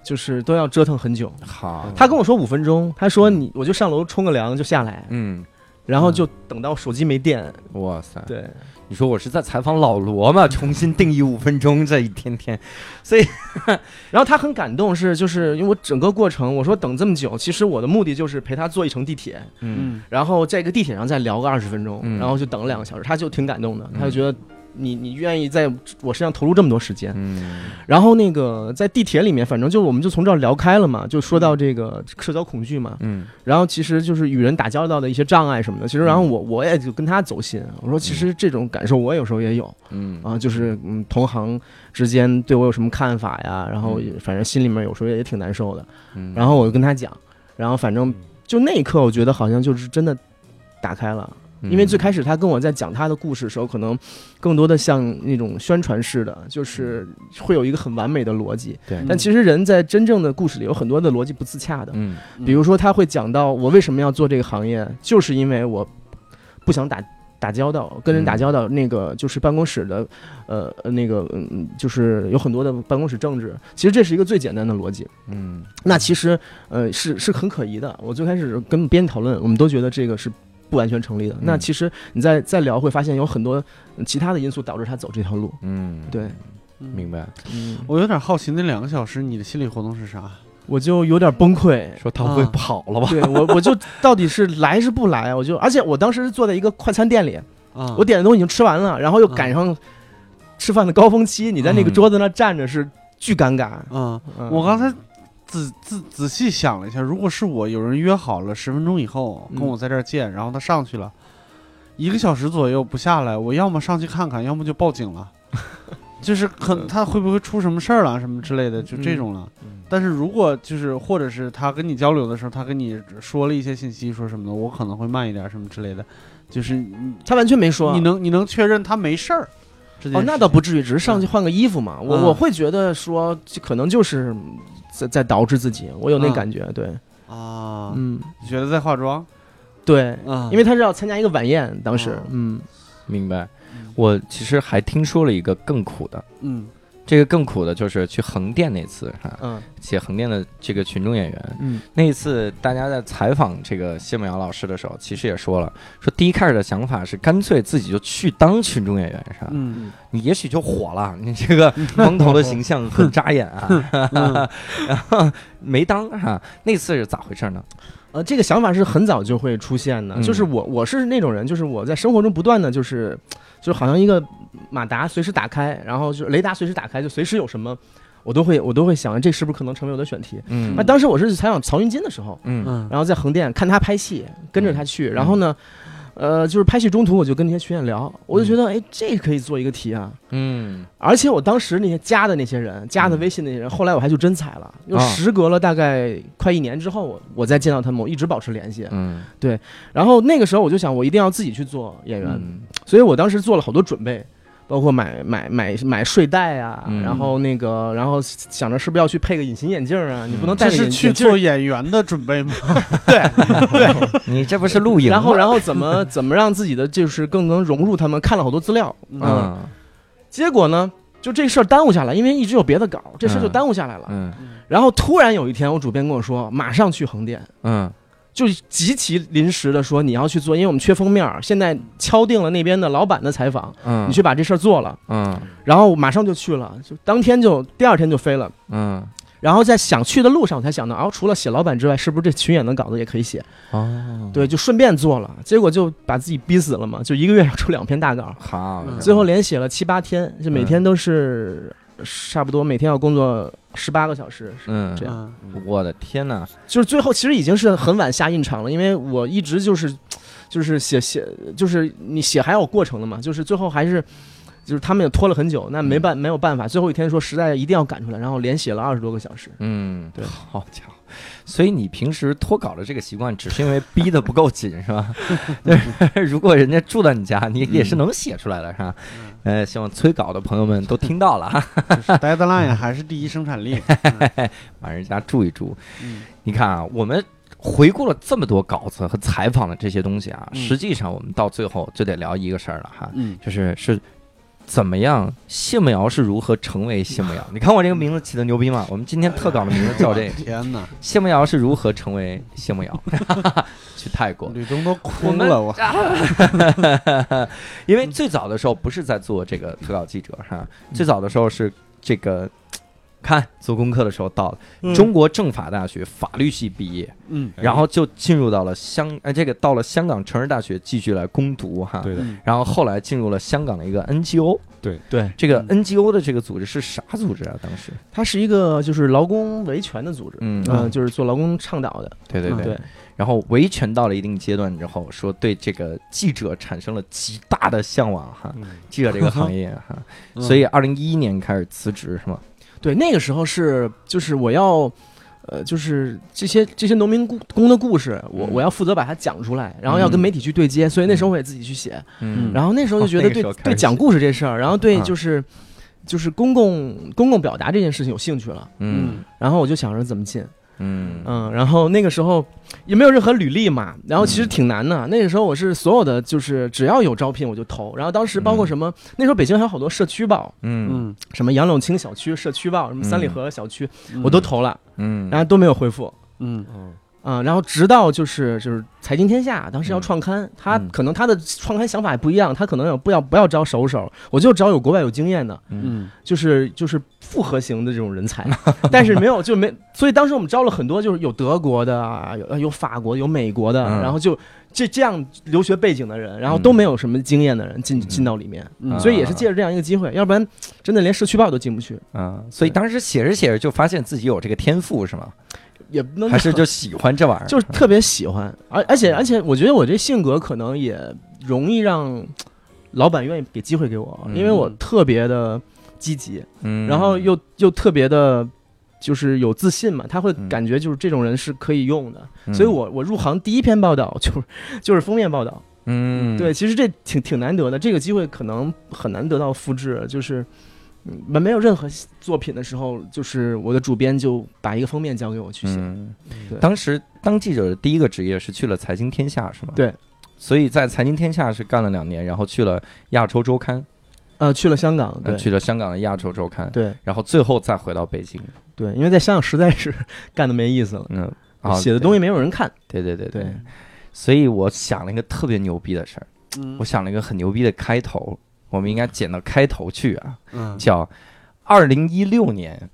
就是都要折腾很久。好，他跟我说五分钟，他说你我就上楼冲个凉就下来，嗯，然后就等到手机没电。哇塞，对，你说我是在采访老罗嘛？重新定义五分钟，这一天天，所以 然后他很感动，是就是因为我整个过程，我说等这么久，其实我的目的就是陪他坐一程地铁，嗯。嗯然后在一个地铁上再聊个二十分钟，嗯。然后就等了两个小时，他就挺感动的，嗯他就觉得你你愿意在我身上投入这么多时间。嗯然后那个在地铁里面，反正就我们就从这儿聊开了嘛，就说到这个社交恐惧嘛，嗯然后其实就是与人打交道的一些障碍什么的。其实，然后我我也就跟他走心，我说其实这种感受我有时候也有嗯啊，就是嗯同行之间对我有什么看法呀，然后反正心里面有时候也挺难受的。嗯，然后我就跟他讲，然后反正就那一刻，我觉得好像就是真的打开了。因为最开始他跟我在讲他的故事的时候，可能更多的像那种宣传式的，就是会有一个很完美的逻辑。对，但其实人在真正的故事里有很多的逻辑不自洽的。嗯比如说他会讲到我为什么要做这个行业，就是因为我不想打打交道，跟人打交道。那个就是办公室的，呃，呃那个嗯，就是有很多的办公室政治。其实这是一个最简单的逻辑。嗯那其实呃是是很可疑的。我最开始跟编辑讨论，我们都觉得这个是不完全成立的。那其实你再再聊，会发现有很多嗯其他的因素导致他走这条路。嗯，对，明白。嗯，我有点好奇，那两个小时你的心理活动是啥？我就有点崩溃。说他会啊跑了吧？对我，我就到底是来是不来啊？我就，而且我当时是坐在一个快餐店里，啊，我点的东西已经吃完了，然后又赶上吃饭的高峰期，你在那个桌子那站着是巨尴尬。嗯，嗯我刚才仔仔仔细想了一下，如果是我，有人约好了十分钟以后嗯跟我在这儿见，然后他上去了，一个小时左右不下来，我要么上去看看，要么就报警了。就是很他会不会出什么事儿了什么之类的，就这种了。但是如果就是或者是他跟你交流的时候，他跟你说了一些信息，说什么的，我可能会慢一点什么之类的。就是他完全没说。你能你能确认他没事儿？哦，那倒不至于，只是上去换个衣服嘛。我嗯我会觉得说，可能就是在在捯饬自己，我有那嗯。感觉。对，啊，嗯，你觉得在化妆？对，啊，因为他是要参加一个晚宴，当时哦，嗯。明白。我其实还听说了一个更苦的，嗯这个更苦的就是去横店那次哈，嗯。写横店的这个群众演员，嗯。那一次大家在采访这个谢梦瑶老师的时候，其实也说了，说第一开始的想法是干脆自己就去当群众演员，是吧？嗯。你也许就火了，你这个光头的形象很扎眼啊，嗯。然后没当哈。那次是咋回事呢？呃，这个想法是很早就会出现的，嗯。就是我我是那种人，就是我在生活中不断的就是，就好像一个马达随时打开，然后就是雷达随时打开，就随时有什么，我都会我都会想，这是不是可能成为我的选题？嗯。那当时我是采访曹云金的时候，嗯。嗯。然后在横店看他拍戏，跟着他去，然后呢，呃，就是拍戏中途我就跟那些群演聊，我就觉得哎，这可以做一个题啊。嗯。而且我当时那些加的那些人，加的微信那些人，后来我还就真踩了，就啊。时隔了大概快一年之后，我我再见到他们，我一直保持联系。嗯。对然后那个时候我就想，我一定要自己去做演员，嗯。所以我当时做了好多准备，包括买买买买睡袋啊，嗯然后那个，然后想着是不是要去配个隐形眼镜啊？你不能戴这是去眼镜。做演员的准备吗？对 你这不是露营吗？然后，然后怎么怎么让自己的就是更能融入他们？看了好多资料，嗯结果呢，就这事儿耽误下来，因为一直有别的稿，这事儿就嗯耽误下来了。嗯然后突然有一天，我主编跟我说，马上去横店，嗯就极其临时的说你要去做，因为我们缺封面儿，现在敲定了那边的老板的采访，嗯，你去把这事儿做了。嗯。然后马上就去了，就当天就第二天就飞了。嗯。然后在想去的路上，我才想到，哦，除了写老板之外，是不是这群演的稿子也可以写？哦，对，就顺便做了，结果就把自己逼死了嘛，就一个月要出两篇大稿，好，嗯。最后连写了七八天，就每天都是差不多每天要工作十八个小时，嗯。这样。嗯。我的天哪，就是最后其实已经是很晚下印场了，因为我一直就是就是写写就是你写还有过程的嘛，就是最后还是。就是他们也拖了很久，那没办没有办法，最后一天说实在一定要赶出来，然后连写了二十多个小时。嗯，对好家伙。所以你平时脱稿的这个习惯，只是因为逼得不够紧，是吧？就是 如果人家住到你家，你也是能写出来的，是吧？呃，希望催稿的朋友们都听到了哈，就是 deadline 还是第一生产力。把人家住一住。嗯你看啊，我们回顾了这么多稿子和采访的这些东西啊，嗯实际上我们到最后就得聊一个事儿了哈，嗯就是是怎么样，谢梦瑶是如何成为谢梦瑶？你看我这个名字起的牛逼吗？我们今天特稿的名字叫这个，天哪，谢梦瑶是如何成为谢梦瑶？去泰国，吕东都哭了，我 因为最早的时候不是在做这个特稿记者哈，最早的时候是这个。看做功课的时候到了。中国政法大学法律系毕业，嗯。然后就进入到了香呃这个到了香港城市大学继续来攻读哈，对的，嗯。然后后来进入了香港的一个 NGO，对。对，这个嗯。NGO 的这个组织是啥组织啊？当时，它是一个就是劳工维权的组织，嗯。嗯、就是做劳工倡导的。对对对，对，然后维权到了一定阶段之后，说对这个记者产生了极大的向往哈，嗯。记者这个行业哈，嗯。所以二零一一年开始辞职是吗？对，那个时候是就是我要。呃，就是这些这些农民工工的故事，我嗯。我要负责把它讲出来，然后要跟媒体去对接，所以那时候我也自己去写。嗯。然后那时候就觉哦得对、对讲故事这事儿，然后对啊就是、就是公共公共表达这件事情有兴趣了，嗯。然后我就想着怎么进，嗯。嗯，然后那个时候也没有任何履历嘛，然后其实嗯。挺难的。那个时候我是所有的就是只要有招聘我就投，然后当时包括什么，那时候北京还有好多社区报，嗯。嗯。什么杨柳青小区社区报，什么三里嗯。河小区，嗯。我都投了，嗯，然后都没有回复。嗯啊、然后直到就是就是财经天下当时要嗯创刊，他嗯可能他的创刊想法也不一样，他可能有不要不要招熟手，我就找有国外有经验的，嗯。就是就是复合型的这种人才，但是没有就没，所以当时我们招了很多，就是有德国的啊，有有法国有美国的，嗯然后就这这样留学背景的人，然后都没有什么经验的人进进到里面，嗯。所以也是借着这样一个机会，要不然真的连社区报都进不去，啊，所以当时写着写着就发现自己有这个天赋是吗？也不能还是就喜欢这玩意儿？就是特别喜欢，而而且而且我觉得我这性格可能也容易让老板愿意给机会给我，嗯。因为我特别的积极，嗯，然后又又特别的。就是有自信嘛，他会嗯。感觉就是这种人是可以用的，嗯。所以我我入行第一篇报道就是 就是封面报道，嗯。对，其实这挺挺难得的，这个机会可能很难得到复制，就是嗯没有任何作品的时候，就是我的主编就把一个封面交给我去写。当时当记者的第一个职业是去了财经天下，是吗？对，所以在财经天下是干了两年，然后去了亚洲周刊，呃，去了香港，呃对。去了香港的亚洲周刊，对。然后最后再回到北京。对，因为在香港实在是干的没意思了，嗯，啊写的东西没有人看。对对对。对，所以我想了一个特别牛逼的事儿，嗯。我想了一个很牛逼的开头，我们应该剪到开头去啊，嗯叫二零一六年，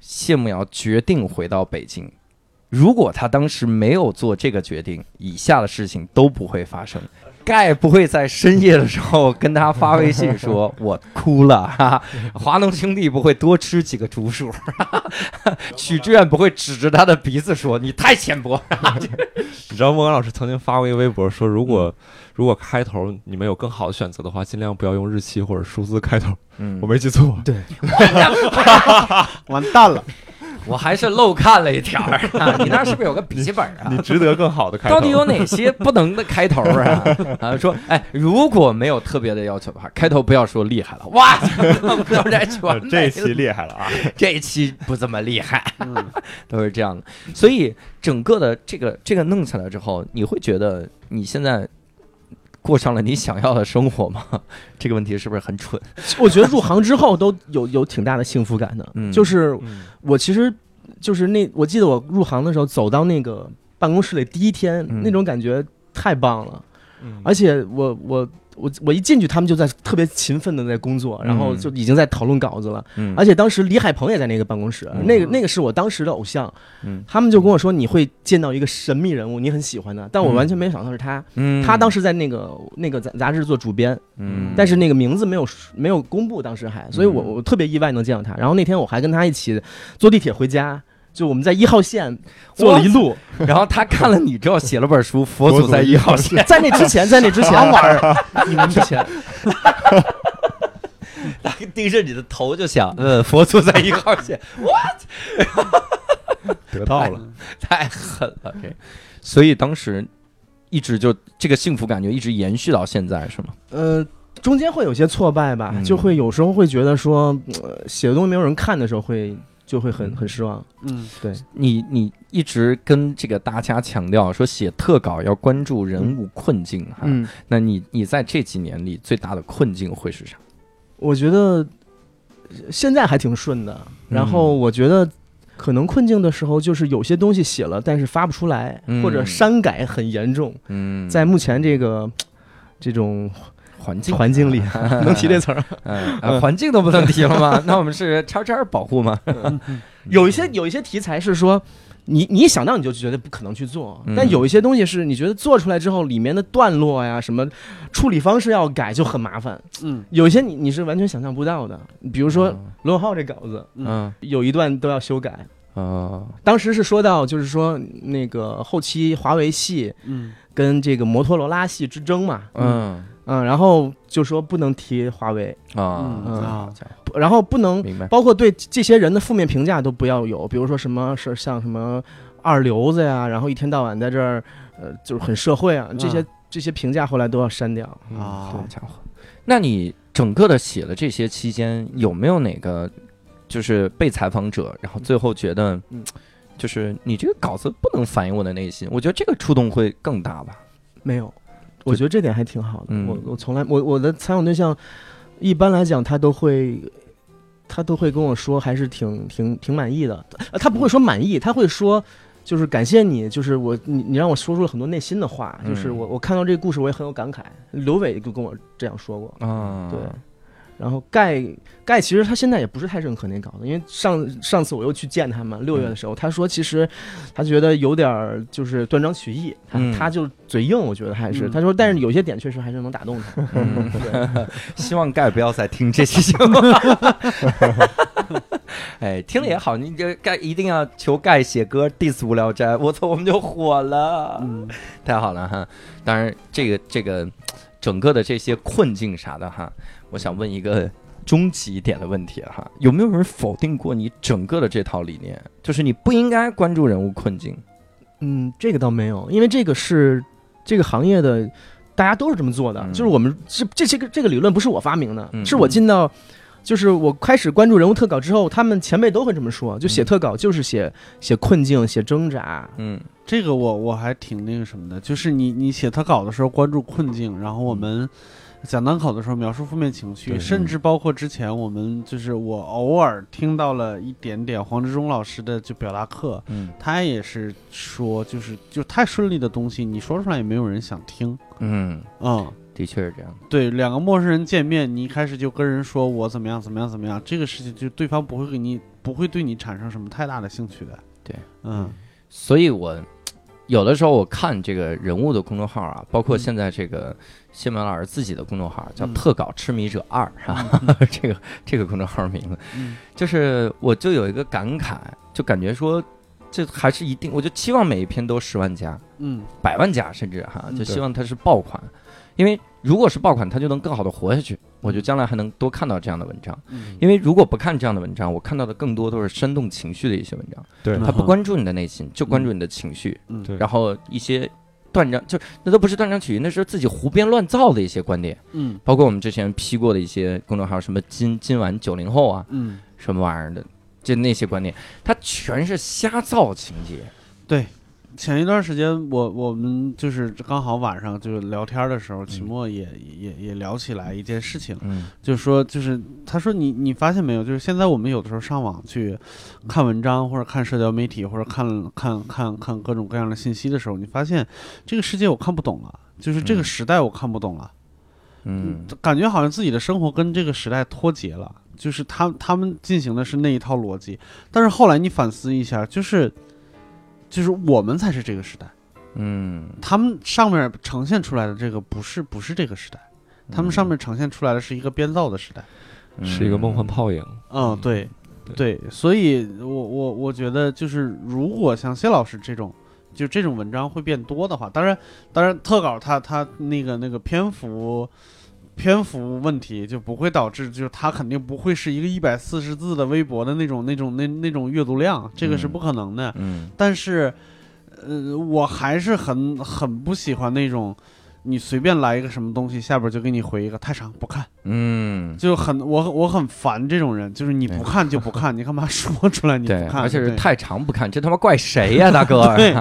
谢幕瑶决定回到北京。如果他当时没有做这个决定，以下的事情都不会发生。盖不会在深夜的时候跟他发微信说 “我哭了”，哈哈。华农兄弟不会多吃几个竹鼠，哈哈许志远不会指着他的鼻子说“你太浅薄”，你知道莫刚老师曾经发过一个微博说，如果如果开头你们有更好的选择的话，尽量不要用日期或者数字开头。嗯。我没记错，对。完蛋了，我还是漏看了一条儿、啊。你那是不是有个笔记本啊？你值得更好的开头。到底有哪些不能的开头啊？啊，说哎，如果没有特别的要求的话，开头不要说厉害了，哇，刚才全呃这一期厉害了啊！这一期不这么厉害，都是这样的。所以整个的这个这个弄起来之后，你会觉得你现在过上了你想要的生活吗？这个问题是不是很蠢？我觉得入行之后都有有挺大的幸福感的，嗯就是嗯。我其实就是那我记得我入行的时候走到那个办公室里第一天，嗯。那种感觉太棒了，嗯。而且我我我我一进去，他们就在特别勤奋的在工作，然后就已经在讨论稿子了。嗯。而且当时李海鹏也在那个办公室，嗯。那个那个是我当时的偶像，嗯。他们就跟我说你会见到一个神秘人物，你很喜欢的，但我嗯。完全没想到是他。嗯。他当时在那个那个杂杂志做主编，嗯，但是那个名字没有没有公布，当时还，所以我我特别意外能见到他。然后那天我还跟他一起坐地铁回家，就我们在一号线坐了一路，然后他看了你之后写了本书《佛祖在一号线》，在那之前，在那之前。玩意儿，你们之前，他盯着你的头就想，呃，佛祖在一号线，what？得到了，太狠了，这，所以当时一直就这个幸福感觉一直延续到现在，是吗？呃。中间会有些挫败吧，嗯。就会有时候会觉得说，呃写的东西没有人看的时候会就会很很失望。嗯。对，你你一直跟这个大家强调说写特稿要关注人物困境哈，嗯，那你你在这几年里最大的困境会是啥？我觉得现在还挺顺的，然后我觉得可能困境的时候就是有些东西写了，但是发不出来，嗯。或者删改很严重，嗯，在目前这个这种环境。环境里，能提这词儿。环境都不能提了吗？那我们是叉叉保护吗？有一些有一些题材是说。你你一想到你就觉得不可能去做，嗯。但有一些东西是你觉得做出来之后，里面的段落呀、什么处理方式要改就很麻烦。嗯。有一些你你是完全想象不到的，比如说嗯。罗永浩这稿子，嗯。有一段都要修改。啊当时是说到，就是说那个后期华为系嗯。跟这个摩托罗拉系之争嘛，嗯嗯，然后就说不能提华为，啊嗯然后不能明白。包括对这些人的负面评价都不要有，比如说什么是像什么二流子呀，然后一天到晚在这儿，呃，就是很社会啊，这些、这些评价后来都要删掉。啊。好家伙，那你整个的写了这些期间，有没有哪个就是被采访者，然后最后觉得，嗯就是你这个稿子不能反映我的内心，我觉得这个触动会更大吧？没有，我觉得这点还挺好的。嗯我我从来我我的采访对象，一般来讲他都会。他都会跟我说，还是挺挺挺满意的。呃他不会说满意，他会说，就是感谢你，就是我你你让我说出了很多内心的话，就是嗯我我看到这个故事我也很有感慨。刘伟就跟我这样说过，啊，对。然后盖盖其实他现在也不是太认可那稿子，因为上上次我又去见他嘛，六月的时候，他说其实他觉得有点儿就是断章取义，他、嗯他就嘴硬，我觉得还是、嗯他说，但是有些点确实还是能打动他。嗯对，希望盖不要再听这期节目。哎，听了也好，你这盖一定要求盖写歌 diss 无聊斋，我操，我们就火了，嗯太好了哈！当然，这个这个整个的这些困境啥的哈，我想问一个终极一点的问题哈，有没有人否定过你整个的这套理念？就是你不应该关注人物困境。嗯，这个倒没有，因为这个是这个行业的，大家都是这么做的。嗯就是我们这这些个这个理论不是我发明的，嗯是我进到就是我开始关注人物特稿之后，他们前辈都会这么说，就写特稿就是写写困境、写挣扎。嗯。这个我我还挺那个什么的，就是你你写特稿的时候关注困境，然后我们讲单口的时候描述负面情绪，甚至包括之前我们就是我偶尔听到了一点点黄志忠老师的就表达课，嗯。他也是说就是就太顺利的东西，你说出来也没有人想听。嗯，嗯，的确是这样。对，两个陌生人见面，你一开始就跟人说我怎么样怎么样怎么样，这个事情就对方不会给你不会对你产生什么太大的兴趣的。对，嗯。所以我有的时候我看这个人物的公众号啊，包括嗯。现在这个谢文老师自己的公众号叫“嗯。特稿痴迷者二”哈，这个这个公众号名字，嗯。就是我就有一个感慨，就感觉说这还是一定，我就期望每一篇都十万加、嗯。百万加，甚至哈，嗯就希望它是爆款，因为如果是爆款，它就能更好的活下去，我觉得将来还能多看到这样的文章。嗯，因为如果不看这样的文章，我看到的更多都是煽动情绪的一些文章，对。嗯它不关注你的内心，就关注你的情绪，嗯。对然后一些断章就那都不是断章取义，那是自己胡编乱造的一些观点，嗯。包括我们之前批过的一些公众号，什么今今晚九零后啊，嗯，什么玩意儿的，就那些观点，它全是瞎造情节。对。前一段时间，我我们就是刚好晚上就是聊天的时候，期末也、也也聊起来一件事情，嗯。就说就是他说你你发现没有，就是现在我们有的时候上网去看文章或者看社交媒体或者看看看看各种各样的信息的时候，你发现这个世界我看不懂了，就是这个嗯。时代我看不懂了，嗯。感觉好像自己的生活跟这个时代脱节了，就是他他们进行的是那一套逻辑，但是后来你反思一下，就是就是我们才是这个时代，嗯，他们上面呈现出来的这个不是不是这个时代，他们上面呈现出来的是一个编造的时代。嗯。是一个梦幻泡影。嗯，对，对。对，所以我我我觉得就是，如果像谢老师这种，就这种文章会变多的话，当然，当然特稿它它那个那个篇幅篇幅问题就不会导致，就是它肯定不会是一个一百四十字的微博的那种那种那那种阅读量，这个是嗯不可能的。嗯但是，呃，我还是很很不喜欢那种。你随便来一个什么东西，下边就给你回一个太长不看，嗯，就很我我很烦这种人，就是你不看 就不看，你干嘛说出来你，不看？而且是太长不看，这他妈怪谁呀，大哥？对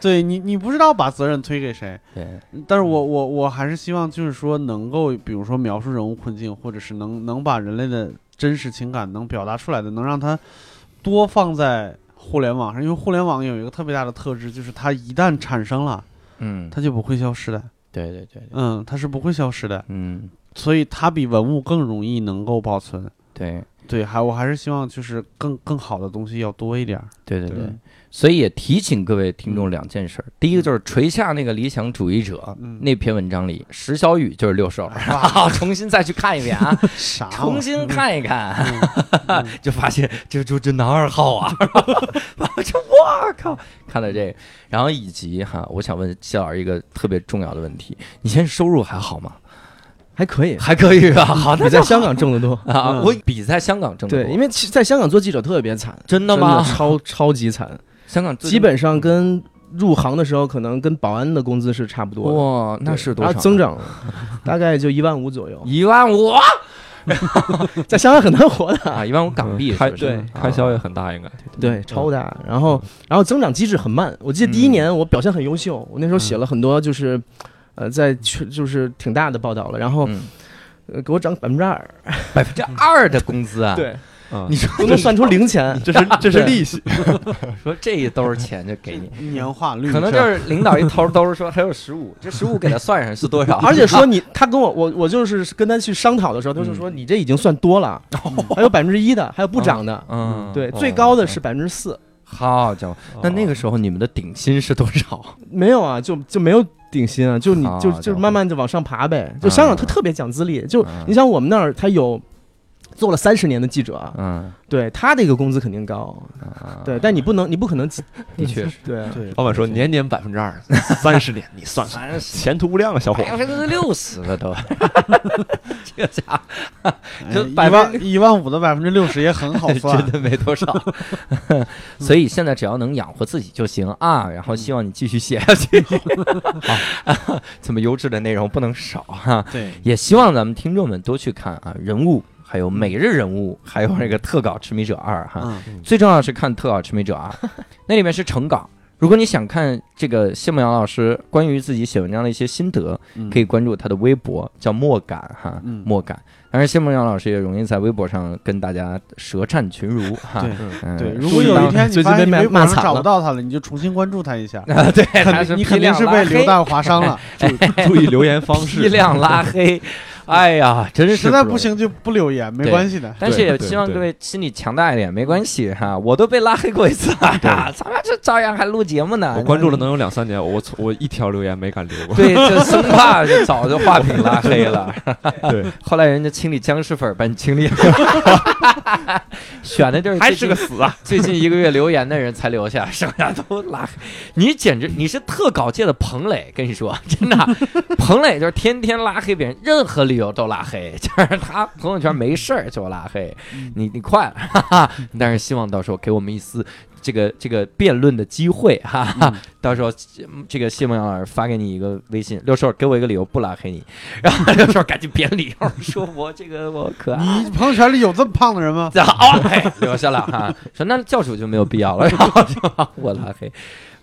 对你你不知道把责任推给谁。对，但是我我我还是希望就是说能够，比如说描述人物困境，或者是能能把人类的真实情感能表达出来的，能让它多放在互联网上，因为互联网有一个特别大的特质，就是它一旦产生了，嗯，它就不会消失的。对对对对，嗯，它是不会消失的，嗯。所以它比文物更容易能够保存。对。对，还我还是希望就是更更好的东西要多一点儿。对对对。对，所以也提醒各位听众两件事儿，第一个就是垂下那个理想主义者嗯。那篇文章里，石小雨就是六兽，重新再去看一遍啊，啥重新看一看，嗯 就发现这就这男二号啊，我就我靠，看了这个，然后以及哈，我想问谢老师一个特别重要的问题，你现在收入还好吗？还可以，还可以啊，好，那就好比在香港挣得多。啊，嗯。我比在香港挣得对，多因为其在香港做记者特别惨，真的吗？超超级惨，香港基本上跟入行的时候可能跟保安的工资是差不多的。哇，那是多少？增长大概就一万五左右，一万五在香港很难活的。啊，一万五港币，开是是对开销也很大，应该。对，超大。然后，然后增长机制很慢。我记得第一年我表现很优秀，我那时候写了很多，就是，呃，在去就是挺大的报道了。然后，嗯呃，给我涨百分之二，百分之二的工资啊！，对，嗯你说都能算出零钱。这是这是利息。说这一兜钱就给你，年化率可能就是领导一掏兜说还有十五，这十五给他算上是多少？而且说你，他跟我，我我就是跟他去商讨的时候，他就说你这已经算多了，还有百分之一的，还有不涨的。嗯，对，哦最高的是百分之四，好家伙，那那个时候你们的顶薪是多少？没有啊，就就没有顶薪啊，就你就就慢慢就往上爬呗。就香港他特别讲资历，就嗯你像我们那儿，他有做了三十年的记者，嗯，对他这个工资肯定高，啊。对，但你不能，你不可能，的确是，对对。老板说年年百分之二，三十年，你算算，前途无量啊，小伙。百分之六十了都，这家伙。百万一万五的百分之六十也很好算。真。的没多少，所以现在只要能养活自己就行啊。然后希望你继续写下去，好，这么优质的内容不能少哈。对，也希望咱们听众们多去看啊，人物。还有每日人物，还有那个特稿痴迷者二哈。嗯最重要的是看特稿痴迷者二，那里面是成稿。如果你想看这个谢梦阳老师关于自己写文章的一些心得，嗯可以关注他的微博，叫莫感哈，嗯莫感。当然，谢梦阳老师也容易在微博上跟大家舌战群儒哈。对嗯对，如果有一天你最近被骂发现你微博上找不到他了，你就重新关注他一下，啊，对，你肯定是被流弹划伤了，注意留言方批式。量拉黑。哎呀，真是实在不。行就不留言，没关系的。但是也希望各位心里强大一点，没关系哈，我都被拉黑过一次了，呀，咱们这照样还录节目呢。我关注了能有两三年，我我一条留言没敢留过。对，就生怕就早就画饼拉黑了。对，后来人家清理僵尸粉把你清理了，选的就是还是个死啊！最近一个月留言的人才留下，剩下都拉黑。你简直你是特稿界的彭磊，跟你说真的，彭磊就是天天拉黑别人，任何理由都拉黑，就是他朋友圈没事儿就拉黑。你你快，哈哈！但是希望到时候给我们一丝。这个这个辩论的机会，哈哈！到时候嗯这个谢梦阳老师发给你一个微信，六兽给我一个理由不拉黑你，然 后六兽赶紧编理由说我这个我可爱，你朋友圈里有这么胖的人吗？好，哎留下了哈，说那教主就没有必要了，然后就把我拉黑。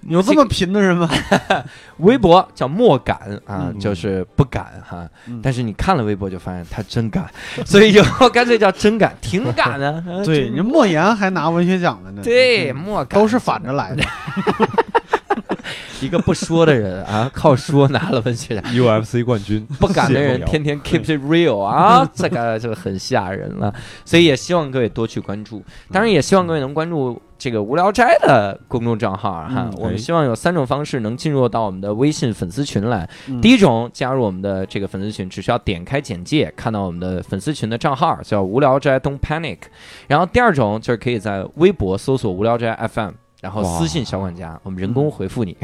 有这么贫的人吗？微博叫莫敢啊，嗯就是不敢哈嗯，但是你看了微博就发现他真敢，所以以后干脆叫真敢，挺敢的。啊对，真人莫言还拿文学奖了呢。对嗯莫敢都是反着来的。一个不说的人啊，靠说拿了文学奖。UFC 冠军，不敢的人天天 keep it real 啊，这个就很吓人了。所以也希望各位多去关注，当然也希望各位能关注这个无聊斋的公众账号哈。嗯我们哎希望有三种方式能进入到我们的微信粉丝群来。嗯第一种，加入我们的这个粉丝群，只需要点开简介，看到我们的粉丝群的账号叫无聊斋 Don't Panic。然后第二种就是可以在微博搜索无聊斋 FM。然后私信小管家，我们人工回复你，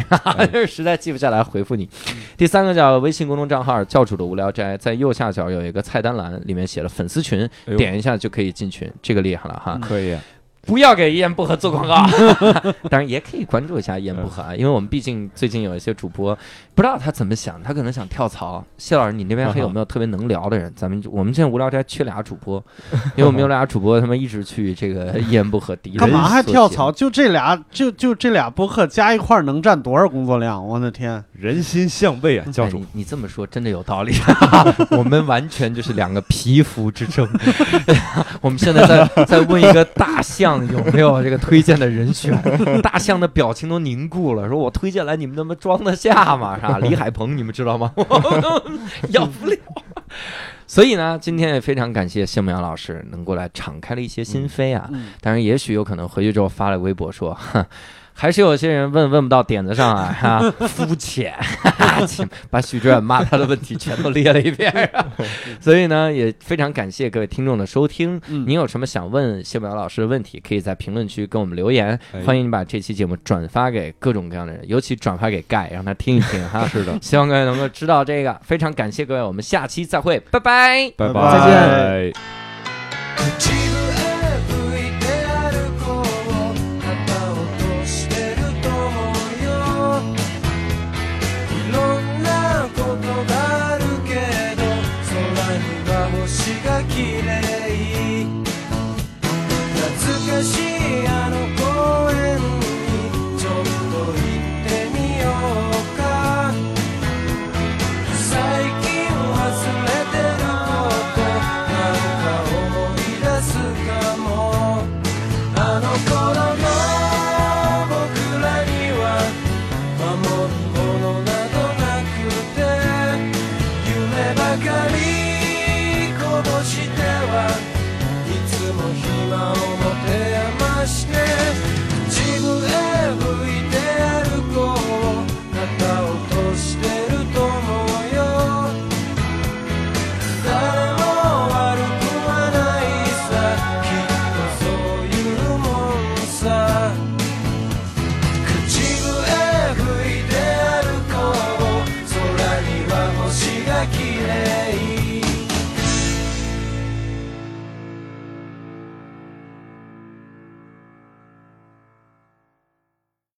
就是 实在记不下来回复你。第三个叫微信公众账号“教主的无聊斋”，在右下角有一个菜单栏，里面写了粉丝群，哎点一下就可以进群，这个厉害了哈！可以，不要给一言不合做广告，当然也可以关注一下一言不合啊，因为我们毕竟最近有一些主播不知道他怎么想，他可能想跳槽。谢老师，你那边还有没有特别能聊的人？咱们我们现在无聊斋缺俩主播，因为我们有俩主播他们一直去这个一言不合敌人干嘛还跳槽？就这俩，就就这俩播客加一块儿能占多少工作量？我的天！人心向背啊，教主哎你。你这么说真的有道理，我们完全就是两个皮肤之争。我们现在在在问一个大象有没有这个推荐的人选，大象的表情都凝固了，说我推荐来你们他妈装得下吗？是吧？李海鹏你们知道吗？要不了。所以呢，今天也非常感谢谢梦阳老师能过来敞开了一些心扉啊。嗯当然，也许有可能回去之后发了微博说，哼，还是有些人问问不到点子上啊，哈，肤浅，哈哈把许志远骂他的问题全都列了一遍。所以呢，也非常感谢各位听众的收听。嗯你有什么想问谢淼老师的问题，可以在评论区跟我们留言。哎欢迎你把这期节目转发给各种各样的人，尤其转发给盖，让他听一听哈。是的，希望各位能够知道这个，非常感谢各位，我们下期再会，拜拜。拜拜再见。